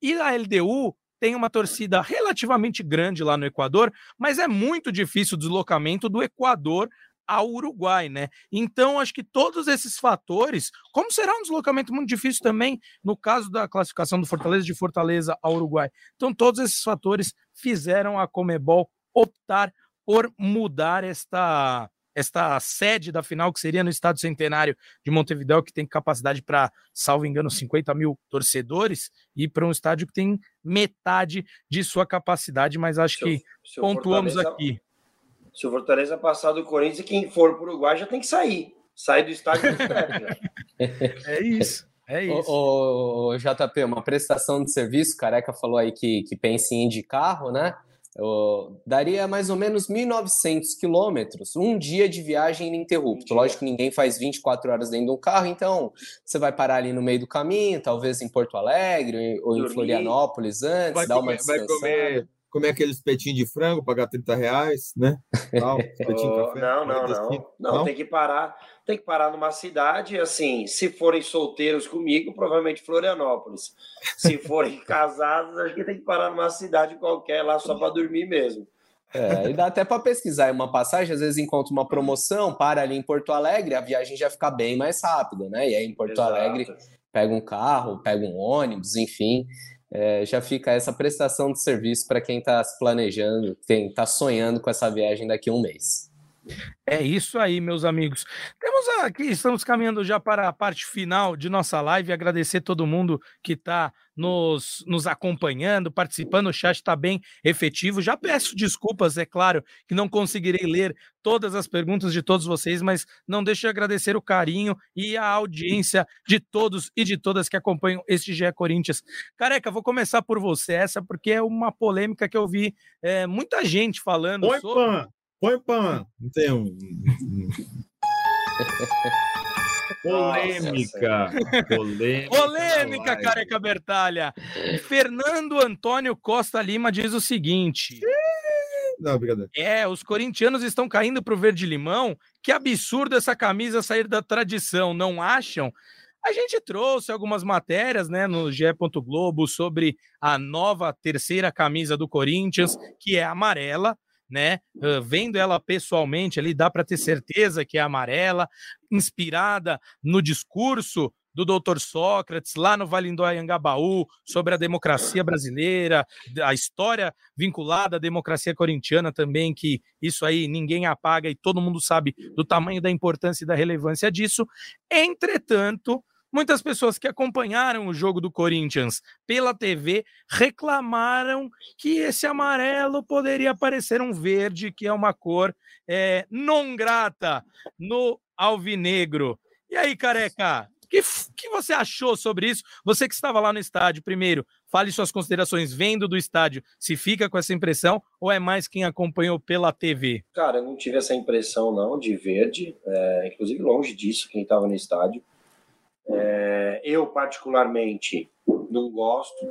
E a LDU tem uma torcida relativamente grande lá no Equador, mas é muito difícil o deslocamento do Equador ao Uruguai, né? Então, acho que todos esses fatores, como será um deslocamento muito difícil também no caso da classificação do Fortaleza de Fortaleza ao Uruguai. Então, todos esses fatores fizeram a Comebol optar por mudar esta esta sede da final, que seria no Estádio Centenário de Montevideo, que tem capacidade para, salvo engano, 50 mil torcedores, e para um estádio que tem metade de sua capacidade, mas acho se que se pontuamos aqui. Se o Fortaleza passar do Corinthians, quem for para o Uruguai já tem que sair. Sai do estádio. é isso. É isso. O, o, o, JP, uma prestação de serviço, Careca falou aí que, que pensa em ir de carro, né? Eu, daria mais ou menos 1.900 quilômetros, um dia de viagem ininterrupto. Lógico que ninguém faz 24 horas dentro de um carro, então você vai parar ali no meio do caminho, talvez em Porto Alegre ou em Florianópolis antes, vai dar comer, uma descansada. Vai comer comer aquele espetinho de frango, pagar 30 reais, né? Tal, oh, café, não, não, não, não. Não, tem que parar, tem que parar numa cidade, assim, se forem solteiros comigo, provavelmente Florianópolis. Se forem casados, acho que tem que parar numa cidade qualquer lá só para dormir mesmo. É, e dá até para pesquisar uma passagem, às vezes encontra uma promoção, para ali em Porto Alegre, a viagem já fica bem mais rápida, né? E aí em Porto Exato. Alegre pega um carro, pega um ônibus, enfim, é, já fica essa prestação de serviço para quem está se planejando, quem está sonhando com essa viagem daqui a um mês. É isso aí, meus amigos. Temos aqui, estamos caminhando já para a parte final de nossa live. Agradecer todo mundo que está nos, nos acompanhando, participando. O chat está bem efetivo. Já peço desculpas, é claro, que não conseguirei ler todas as perguntas de todos vocês, mas não deixe de agradecer o carinho e a audiência de todos e de todas que acompanham este GE Corinthians. Careca, vou começar por você, essa, porque é uma polêmica que eu vi é, muita gente falando Oi, sobre. Pan. Põe pan. Não tem um. Polêmica. Polêmica. Polêmica, careca Bertalha. Fernando Antônio Costa Lima diz o seguinte. Não, brincadeira. É, os corintianos estão caindo pro verde limão. Que absurdo essa camisa sair da tradição, não acham? A gente trouxe algumas matérias, né, no GE. Globo sobre a nova terceira camisa do Corinthians, que é amarela né? Uh, vendo ela pessoalmente ali, dá para ter certeza que é amarela, inspirada no discurso do doutor Sócrates, lá no Vale do Anhangabaú, sobre a democracia brasileira, a história vinculada à democracia corintiana também, que isso aí ninguém apaga e todo mundo sabe do tamanho da importância e da relevância disso. Entretanto, Muitas pessoas que acompanharam o jogo do Corinthians pela TV reclamaram que esse amarelo poderia parecer um verde, que é uma cor é, não grata no alvinegro. E aí, careca, o que, que você achou sobre isso? Você que estava lá no estádio, primeiro, fale suas considerações vendo do estádio, se fica com essa impressão ou é mais quem acompanhou pela TV? Cara, eu não tive essa impressão não de verde, é, inclusive longe disso, quem estava no estádio. É, eu, particularmente, não gosto,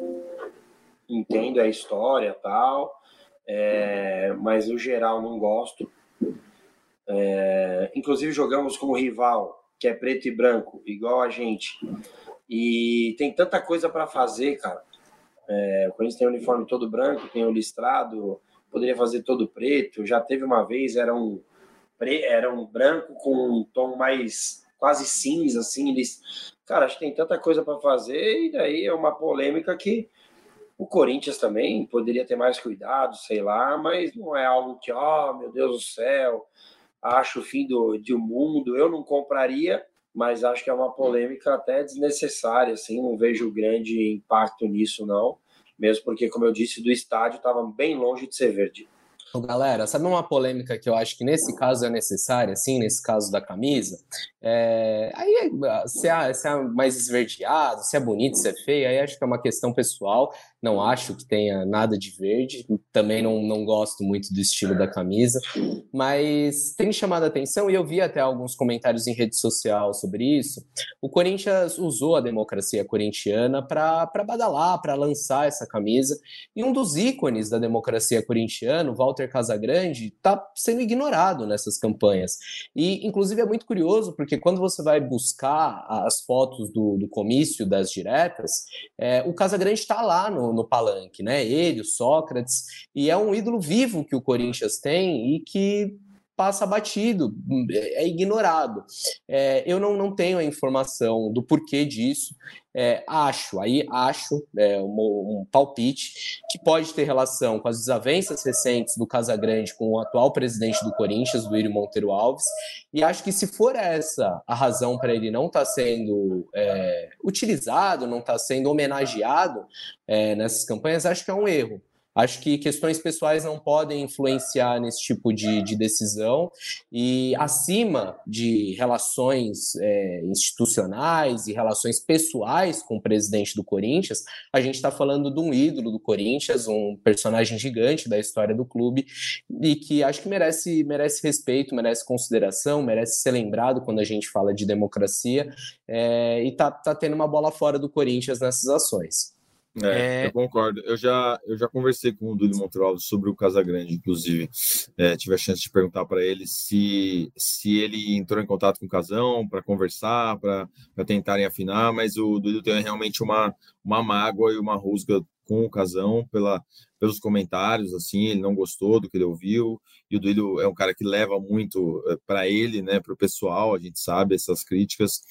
entendo a história tal, é, mas no geral não gosto. É, inclusive jogamos como rival, que é preto e branco, igual a gente. E tem tanta coisa para fazer, cara. É, o Corinthians tem o uniforme todo branco, tem o listrado, poderia fazer todo preto. Já teve uma vez, era um, era um branco com um tom mais quase cinza, assim. Eles, cara, acho que tem tanta coisa para fazer e daí é uma polêmica que o Corinthians também poderia ter mais cuidado, sei lá, mas não é algo que, ó, oh, meu Deus do céu, acho o fim do, do mundo. Eu não compraria, mas acho que é uma polêmica até desnecessária, assim, não vejo grande impacto nisso, não. Mesmo porque, como eu disse, do estádio estava bem longe de ser verde. Galera, sabe uma polêmica que eu acho que nesse caso é necessária, assim, nesse caso da camisa? É... Aí, se é, se é mais esverdeado, se é bonito, se é feio, aí acho que é uma questão pessoal. Não acho que tenha nada de verde, também não, não gosto muito do estilo da camisa, mas tem chamado a atenção e eu vi até alguns comentários em rede social sobre isso. O Corinthians usou a democracia corintiana para badalar, para lançar essa camisa, e um dos ícones da democracia corintiana, Walter Walter Casagrande está sendo ignorado nessas campanhas. E, inclusive, é muito curioso, porque quando você vai buscar as fotos do, do comício das diretas, é, o Casagrande está lá no, no palanque, né? Ele, o Sócrates, e é um ídolo vivo que o Corinthians tem e que passa batido, é, é ignorado. É, eu não, não tenho a informação do porquê disso. É, acho, aí acho, é, um, um, palpite, que pode ter relação com as desavenças recentes do Casagrande com o atual presidente do Corinthians, do Írio Monteiro Alves, e acho que se for essa a razão para ele não estar tá sendo é, utilizado, não estar tá sendo homenageado é, nessas campanhas, acho que é um erro. Acho que questões pessoais não podem influenciar nesse tipo de, de decisão e acima de relações é, institucionais e relações pessoais com o presidente do Corinthians, a gente está falando de um ídolo do Corinthians, um personagem gigante da história do clube e que acho que merece, merece respeito, merece consideração, merece ser lembrado quando a gente fala de democracia é, e tá, tá tendo uma bola fora do Corinthians nessas ações. É, é, eu concordo. Eu já, eu já conversei com o Dudu Montrollo sobre o Casagrande, inclusive. É, tive a chance de perguntar para ele se, se ele entrou em contato com o Casão para conversar, para tentarem afinar, mas o Dudu tem realmente uma, uma mágoa e uma rusga com o Casão pela, pelos comentários, assim, ele não gostou do que ele ouviu, e o Duílio é um cara que leva muito eh, para ele, né, para o pessoal, a gente sabe essas críticas,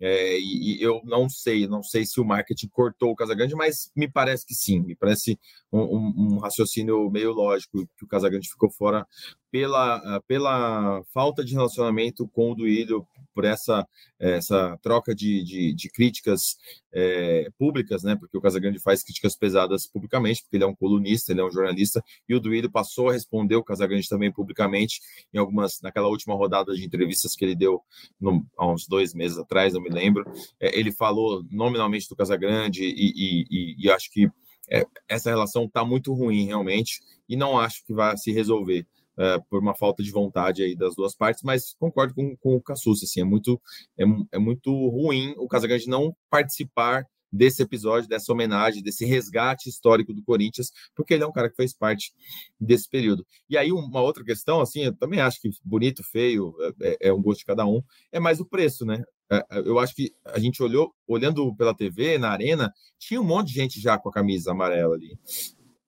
é, e, e, eu não sei, não sei se o marketing cortou o Casagrande, mas me parece que sim, me parece um, um, um raciocínio meio lógico que o Casagrande ficou fora pela, ah, pela falta de relacionamento com o Duílio, por essa, essa troca de, de, de críticas é, públicas, né? Porque o Casagrande faz críticas pesadas publicamente, porque ele é um colunista, ele é um jornalista, e o Duílio passou a responder o Casagrande também publicamente em algumas, naquela última rodada de entrevistas que ele deu no, há uns dois meses atrás, não me lembro. É, ele falou nominalmente do Casagrande e, e, e, e acho que é, essa relação está muito ruim realmente e não acho que vai se resolver uh, por uma falta de vontade aí das duas partes, mas concordo com, com o Cassus, assim, é muito, é, é muito ruim o Casagrande não participar desse episódio, dessa homenagem, desse resgate histórico do Corinthians, porque ele é um cara que fez parte desse período. E aí, uma outra questão, assim, eu também acho que bonito, feio, é, é, é um gosto de cada um, é mais o preço, né? É, é, eu acho que a gente olhou, olhando pela TV, na arena, tinha um monte de gente já com a camisa amarela ali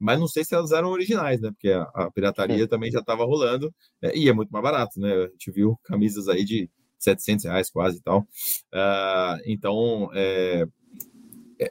mas não sei se elas eram originais, né? Porque a, a pirataria também já estava rolando é, e é muito mais barato, né? A gente viu camisas aí de 700 reais quase e tal. Uh, então, é, é,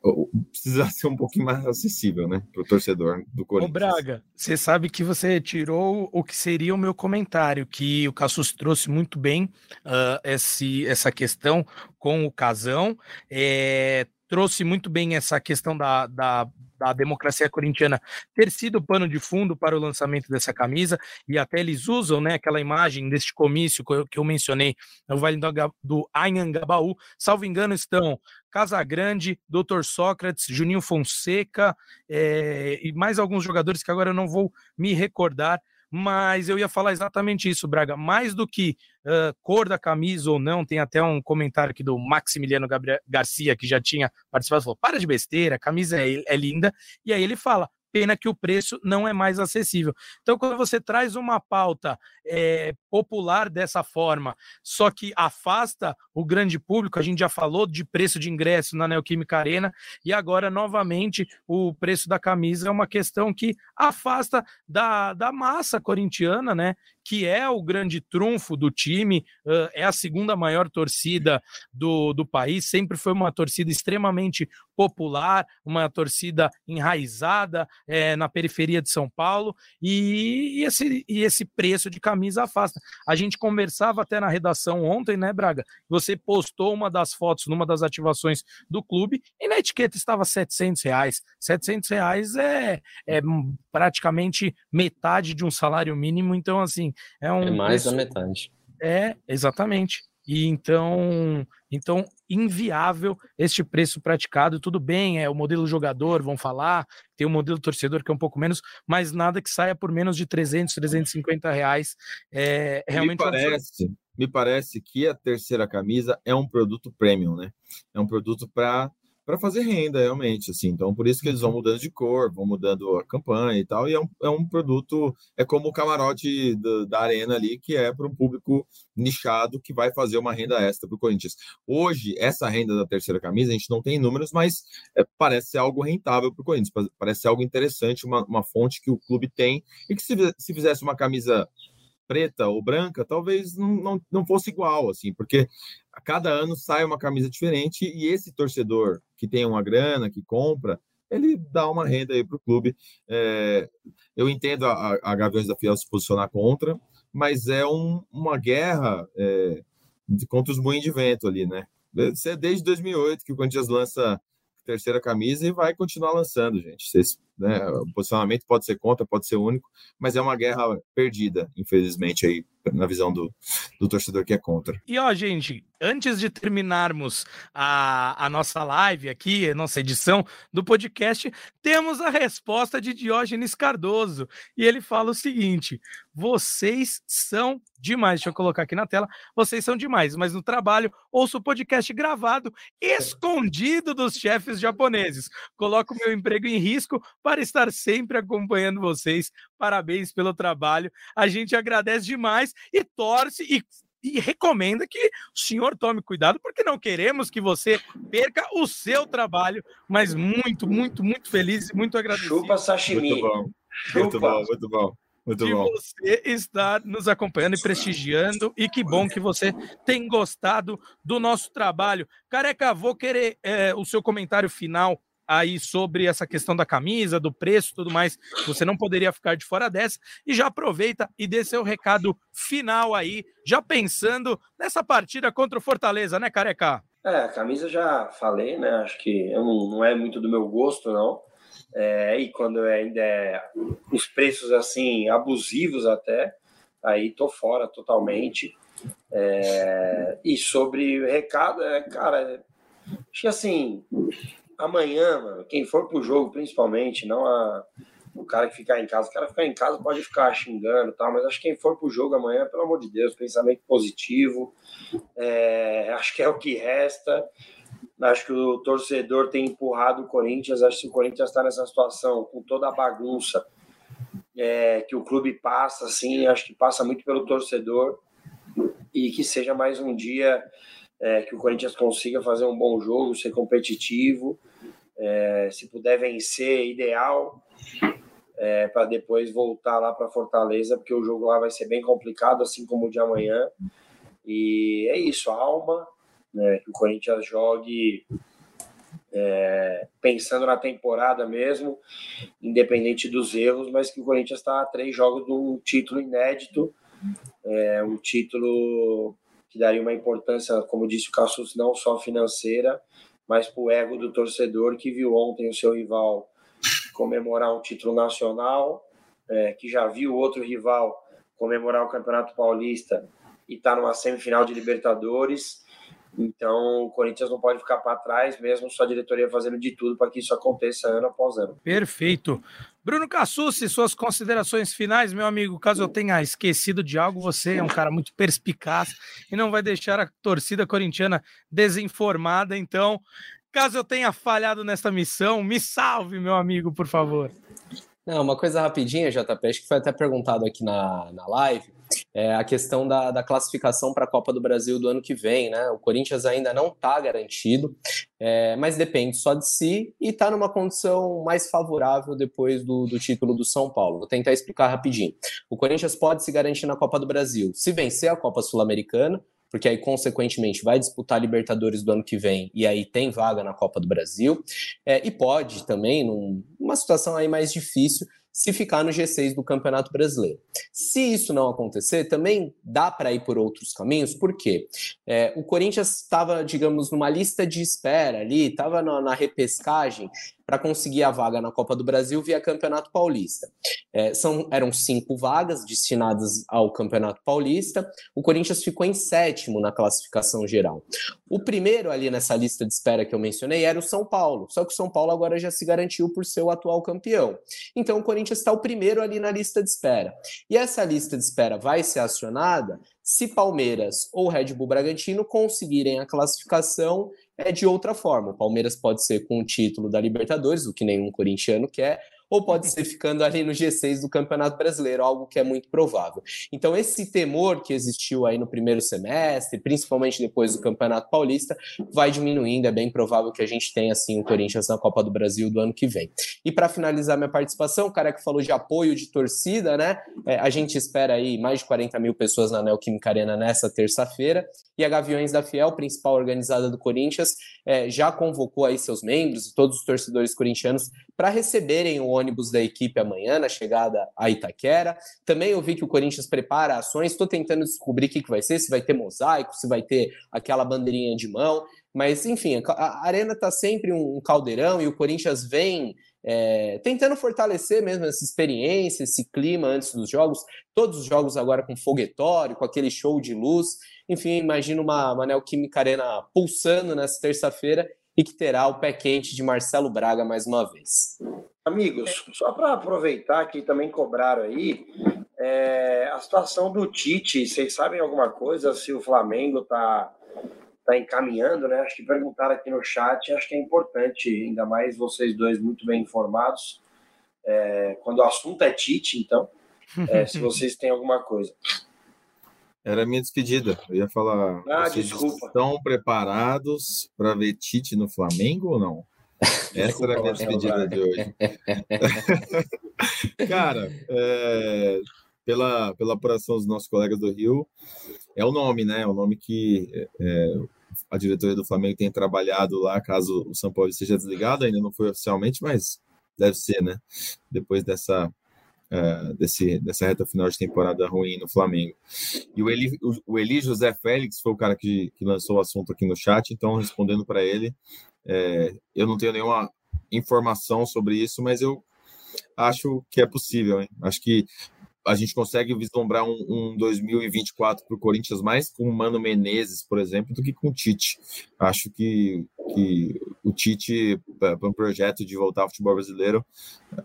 precisa ser um pouquinho mais acessível, né, para o torcedor do Corinthians. Ô Braga, você sabe que você tirou o que seria o meu comentário, que o Cassus trouxe muito bem uh, esse, essa questão com o Casão, é, trouxe muito bem essa questão da, da da democracia corintiana ter sido pano de fundo para o lançamento dessa camisa, e até eles usam né, aquela imagem deste comício que eu, que eu mencionei no Vale do, do Anhangabaú. Salvo engano, estão Casagrande, Dr. Sócrates, Juninho Fonseca é, e mais alguns jogadores que agora eu não vou me recordar, mas eu ia falar exatamente isso, Braga. Mais do que uh, cor da camisa ou não, tem até um comentário aqui do Maximiliano Gabriel Garcia, que já tinha participado, falou: para de besteira, a camisa é, é linda. E aí ele fala: pena que o preço não é mais acessível. Então, quando você traz uma pauta é, popular dessa forma, só que afasta o grande público, a gente já falou de preço de ingresso na Neoquímica Arena, e agora, novamente, o preço da camisa é uma questão que afasta da, da massa corintiana, né? Que é o grande trunfo do time, é a segunda maior torcida do, do país, sempre foi uma torcida extremamente popular, uma torcida enraizada é, na periferia de São Paulo, e, e, esse, e esse preço de camisa afasta. A gente conversava até na redação ontem, né, Braga? Você postou uma das fotos numa das ativações do clube e na etiqueta estava 700 reais. 700 reais é, é praticamente metade de um salário mínimo, então, assim, é um. É mais preço... da metade. É, exatamente. E então, então inviável este preço praticado. Tudo bem, é o modelo jogador, vão falar, tem o modelo torcedor que é um pouco menos, mas nada que saia por menos de 300, 350 reais. É realmente me parece, me parece que a terceira camisa é um produto premium, né? É um produto para para fazer renda realmente, assim. Então, por isso que eles vão mudando de cor, vão mudando a campanha e tal. E é um, é um produto, é como o camarote da, da arena ali, que é para um público nichado que vai fazer uma renda extra para o Corinthians. Hoje, essa renda da terceira camisa, a gente não tem números, mas é, parece ser algo rentável para o Corinthians, parece ser algo interessante, uma, uma fonte que o clube tem, e que se, se fizesse uma camisa preta ou branca, talvez não, não, não fosse igual, assim, porque a cada ano sai uma camisa diferente e esse torcedor que tem uma grana, que compra, ele dá uma renda aí para o clube. É, eu entendo a, a Gaviões da Fiel se posicionar contra, mas é um, uma guerra é, de, contra os moinhos de vento ali, né? Isso é desde 2008 que o Corinthians lança terceira camisa e vai continuar lançando, gente. Vocês, né, o posicionamento pode ser contra, pode ser único, mas é uma guerra perdida, infelizmente, aí, na visão do, do torcedor que é contra. E ó, gente, antes de terminarmos a, a nossa live aqui, a nossa edição do podcast, temos a resposta de Diógenes Cardoso. E ele fala o seguinte: vocês são demais. Deixa eu colocar aqui na tela. Vocês são demais, mas no trabalho ouço o podcast gravado, escondido dos chefes japoneses. Coloco meu emprego em risco para estar sempre acompanhando vocês. Parabéns pelo trabalho. A gente agradece demais e torce e e recomenda que o senhor tome cuidado, porque não queremos que você perca o seu trabalho, mas muito, muito, muito feliz e muito agradecido. Chupa sashimi. Muito bom, Chupa. muito bom, muito bom. Muito de bom. você estar nos acompanhando e prestigiando. E que bom que você tem gostado do nosso trabalho. Careca, vou querer é, o seu comentário final aí sobre essa questão da camisa, do preço tudo mais. Você não poderia ficar de fora dessa. E já aproveita e dê seu recado final aí, já pensando nessa partida contra o Fortaleza, né, Careca? É, a camisa já falei, né? Acho que não, não é muito do meu gosto, não. É, e quando ainda é os preços assim abusivos até, aí tô fora totalmente. É, e sobre recado, é, cara, acho que assim, amanhã, mano, quem for pro jogo, principalmente, não a, o cara que ficar em casa. O cara ficar em casa pode ficar xingando tal, mas acho que quem for pro jogo amanhã, pelo amor de Deus, pensamento positivo. É, acho que é o que resta. Acho que o torcedor tem empurrado o Corinthians. Acho que o Corinthians está nessa situação com toda a bagunça é, que o clube passa, assim, acho que passa muito pelo torcedor e que seja mais um dia é, que o Corinthians consiga fazer um bom jogo, ser competitivo. É, se puder vencer, ideal, é, para depois voltar lá para Fortaleza, porque o jogo lá vai ser bem complicado, assim como o de amanhã. E é isso, alma, né, que o Corinthians jogue é, pensando na temporada mesmo, independente dos erros, mas que o Corinthians está a três jogos de um título inédito, é, um título que daria uma importância, como disse o Cassus, não só financeira, mas para o ego do torcedor que viu ontem o seu rival comemorar um título nacional, é, que já viu outro rival comemorar o Campeonato Paulista e está numa semifinal de Libertadores. Então, o Corinthians não pode ficar para trás, mesmo sua diretoria fazendo de tudo para que isso aconteça ano após ano. Perfeito. Bruno Cassucci, suas considerações finais, meu amigo. Caso eu tenha esquecido de algo, você é um cara muito perspicaz e não vai deixar a torcida corintiana desinformada. Então, caso eu tenha falhado nesta missão, me salve, meu amigo, por favor. Não, uma coisa rapidinha, JP, acho que foi até perguntado aqui na, na live é a questão da, da classificação para a Copa do Brasil do ano que vem, né? O Corinthians ainda não está garantido, é, mas depende só de si e está numa condição mais favorável depois do, do título do São Paulo. Vou tentar explicar rapidinho. O Corinthians pode se garantir na Copa do Brasil se vencer a Copa Sul-Americana, porque aí, consequentemente, vai disputar a Libertadores do ano que vem e aí tem vaga na Copa do Brasil. É, e pode também, numa situação aí mais difícil, se ficar no G6 do Campeonato Brasileiro. Se isso não acontecer, também dá para ir por outros caminhos, porque é, o Corinthians estava, digamos, numa lista de espera ali, estava na, na repescagem para conseguir a vaga na Copa do Brasil via Campeonato Paulista. É, são, eram cinco vagas destinadas ao Campeonato Paulista. O Corinthians ficou em sétimo na classificação geral. O primeiro ali nessa lista de espera que eu mencionei era o São Paulo, só que o São Paulo agora já se garantiu por ser o atual campeão. Então o Corinthians está o primeiro ali na lista de espera. E essa lista de espera vai ser acionada se Palmeiras ou Red Bull Bragantino conseguirem a classificação é de outra forma. O Palmeiras pode ser com o título da Libertadores, o que nenhum corintiano quer, ou pode ser ficando ali no G6 do Campeonato Brasileiro, algo que é muito provável. Então, esse temor que existiu aí no primeiro semestre, principalmente depois do Campeonato Paulista, vai diminuindo. É bem provável que a gente tenha, assim, o Corinthians na Copa do Brasil do ano que vem. E para finalizar minha participação, o cara que falou de apoio de torcida, né? É, a gente espera aí mais de 40 mil pessoas na Neoquímica Arena nessa terça-feira. E a Gaviões da Fiel, principal organizada do Corinthians, é, já convocou aí seus membros e todos os torcedores corintianos para receberem o ônibus da equipe amanhã, na chegada a Itaquera. Também eu vi que o Corinthians prepara ações, estou tentando descobrir o que, que vai ser, se vai ter mosaico, se vai ter aquela bandeirinha de mão. Mas, enfim, a arena está sempre um caldeirão e o Corinthians vem é, tentando fortalecer mesmo essa experiência, esse clima antes dos jogos. Todos os jogos agora com foguetório, com aquele show de luz. Enfim, imagino uma, uma Neoquímica Arena pulsando nessa terça-feira e que terá o pé quente de Marcelo Braga mais uma vez. Amigos, só para aproveitar que também cobraram aí, é, a situação do Tite, vocês sabem alguma coisa se o Flamengo está tá encaminhando, né? Acho que perguntaram aqui no chat, acho que é importante, ainda mais vocês dois muito bem informados, é, quando o assunto é Tite, então, é, se vocês têm alguma coisa. Era a minha despedida. Eu ia falar. Ah, vocês desculpa. Estão preparados para ver Tite no Flamengo ou não? Essa era a minha despedida de hoje. Cara, é, pela, pela apuração dos nossos colegas do Rio, é o nome, né? É o nome que é, a diretoria do Flamengo tem trabalhado lá, caso o São Paulo seja desligado, ainda não foi oficialmente, mas deve ser, né? Depois dessa uh, desse, dessa reta final de temporada ruim no Flamengo. E o Eli, o Eli José Félix foi o cara que, que lançou o assunto aqui no chat, então respondendo para ele, é, eu não tenho nenhuma informação sobre isso, mas eu acho que é possível, hein? Acho que a gente consegue vislumbrar um, um 2024 para o Corinthians mais com o Mano Menezes, por exemplo, do que com o Tite. Acho que, que o Tite, para um projeto de voltar ao futebol brasileiro,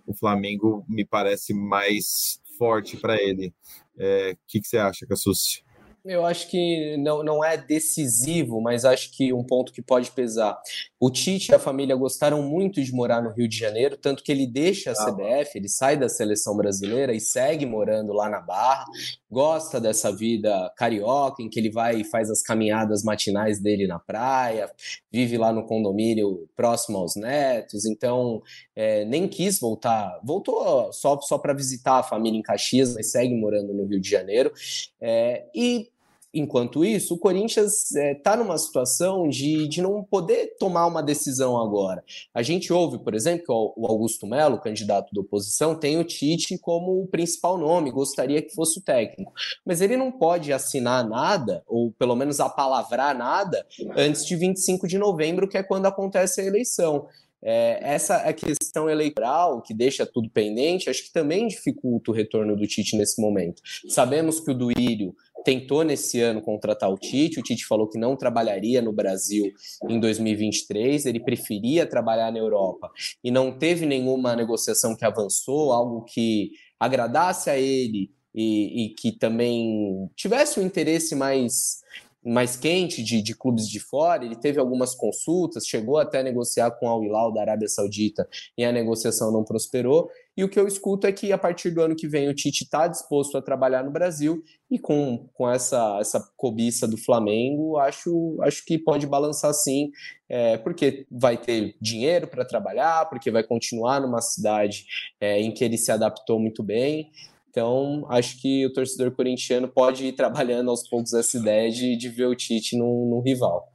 o Flamengo me parece mais forte para ele. O é, que, que você acha, Cassucci? Eu acho que não, não é decisivo, mas acho que um ponto que pode pesar. O Tite e a família gostaram muito de morar no Rio de Janeiro, tanto que ele deixa a ah, CBF, ele sai da seleção brasileira e segue morando lá na Barra. Gosta dessa vida carioca, em que ele vai e faz as caminhadas matinais dele na praia, vive lá no condomínio próximo aos netos. Então, é, nem quis voltar, voltou só, só para visitar a família em Caxias, mas segue morando no Rio de Janeiro. É, e Enquanto isso, o Corinthians está é, tá numa situação de, de não poder tomar uma decisão agora. A gente ouve, por exemplo, que o Augusto Melo, candidato da oposição, tem o Tite como o principal nome, gostaria que fosse o técnico. Mas ele não pode assinar nada, ou pelo menos apalavrar nada, antes de 25 de novembro, que é quando acontece a eleição. É, essa é a questão eleitoral que deixa tudo pendente, acho que também dificulta o retorno do Tite nesse momento. Sabemos que o Duírio tentou nesse ano contratar o Tite, o Tite falou que não trabalharia no Brasil em 2023, ele preferia trabalhar na Europa. E não teve nenhuma negociação que avançou, algo que agradasse a ele e, e que também tivesse um interesse mais mais quente de, de, clubes de fora, ele teve algumas consultas, chegou até a negociar com Al Hilal da Arábia Saudita e a negociação não prosperou. E o que eu escuto é que a partir do ano que vem o Tite está disposto a trabalhar no Brasil e com, com essa, essa cobiça do Flamengo, acho, acho que pode balançar sim, é, porque vai ter dinheiro para trabalhar, porque vai continuar numa cidade é, em que ele se adaptou muito bem. Então, acho que o torcedor corintiano pode ir trabalhando aos poucos essa ideia de, de ver o Tite num, num rival.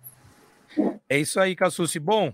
É isso aí, Cassucci. Bom,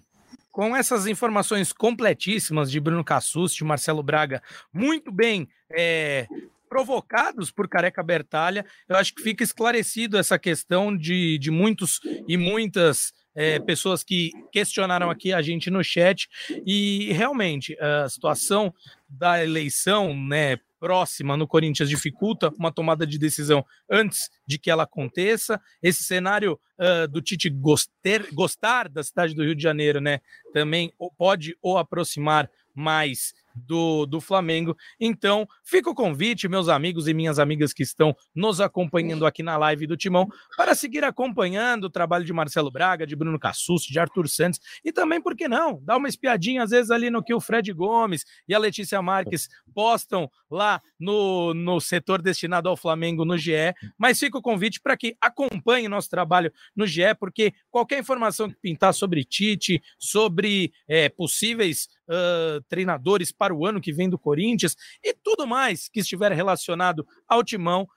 com essas informações completíssimas de Bruno Cassucci, Marcelo Braga, muito bem é, provocados por Careca Bertalha, eu acho que fica esclarecido essa questão de, de muitos e muitas é, pessoas que questionaram aqui a gente no chat e realmente a situação da eleição, né, próxima no Corinthians dificulta uma tomada de decisão antes de que ela aconteça. Esse cenário uh, do Tite goster, gostar da cidade do Rio de Janeiro, né, também pode o aproximar mais do, do Flamengo. Então, fica o convite, meus amigos e minhas amigas que estão nos acompanhando aqui na live do Timão, para seguir acompanhando o trabalho de Marcelo Braga, de Bruno Cassus, de Arthur Santos e também, por que não, dar uma espiadinha às vezes ali no que o Fred Gomes e a Letícia Marques postam lá no, no setor destinado ao Flamengo no GE. Mas fica o convite para que acompanhe nosso trabalho no GE, porque qualquer informação que pintar sobre Tite, sobre é, possíveis uh, treinadores para o ano que vem do Corinthians e tudo mais que estiver relacionado ao timão.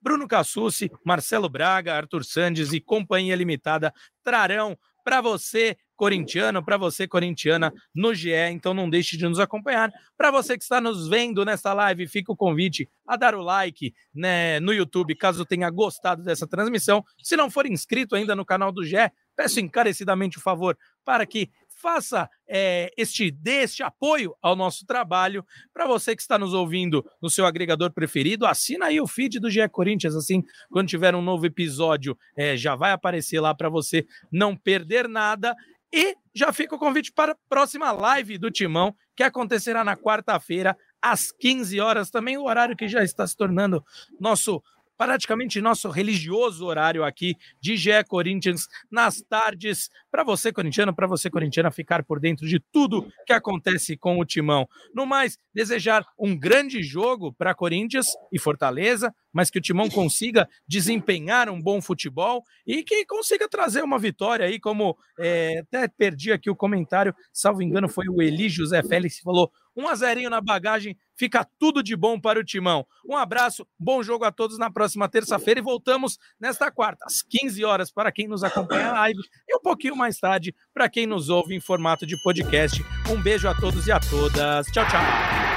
Bruno Cassucci, Marcelo Braga, Arthur Sandes e Companhia Limitada trarão para você, corintiano, para você, corintiana, no GE. Então não deixe de nos acompanhar. Para você que está nos vendo nesta live, fica o convite a dar o like né, no YouTube, caso tenha gostado dessa transmissão. Se não for inscrito ainda no canal do GE, peço encarecidamente o favor para que faça é, este, dê este apoio ao nosso trabalho. Para você que está nos ouvindo no seu agregador preferido, assina aí o feed do GE Corinthians, assim, quando tiver um novo episódio, é, já vai aparecer lá para você não perder nada. E já fica o convite para a próxima live do Timão, que acontecerá na quarta-feira, às 15 horas, também o horário que já está se tornando nosso praticamente nosso religioso horário aqui de GE Corinthians nas tardes, para você corintiano, para você corintiana ficar por dentro de tudo que acontece com o Timão. No mais, desejar um grande jogo para Corinthians e Fortaleza, mas que o Timão consiga desempenhar um bom futebol e que consiga trazer uma vitória aí, como é, até perdi aqui o comentário, salvo engano, foi o Eli José Félix que falou um a zerinho na bagagem, fica tudo de bom para o Timão. Um abraço, bom jogo a todos na próxima terça-feira e voltamos nesta quarta, às 15 horas, para quem nos acompanha na live e um pouquinho mais tarde para quem nos ouve em formato de podcast. Um beijo a todos e a todas. Tchau, tchau.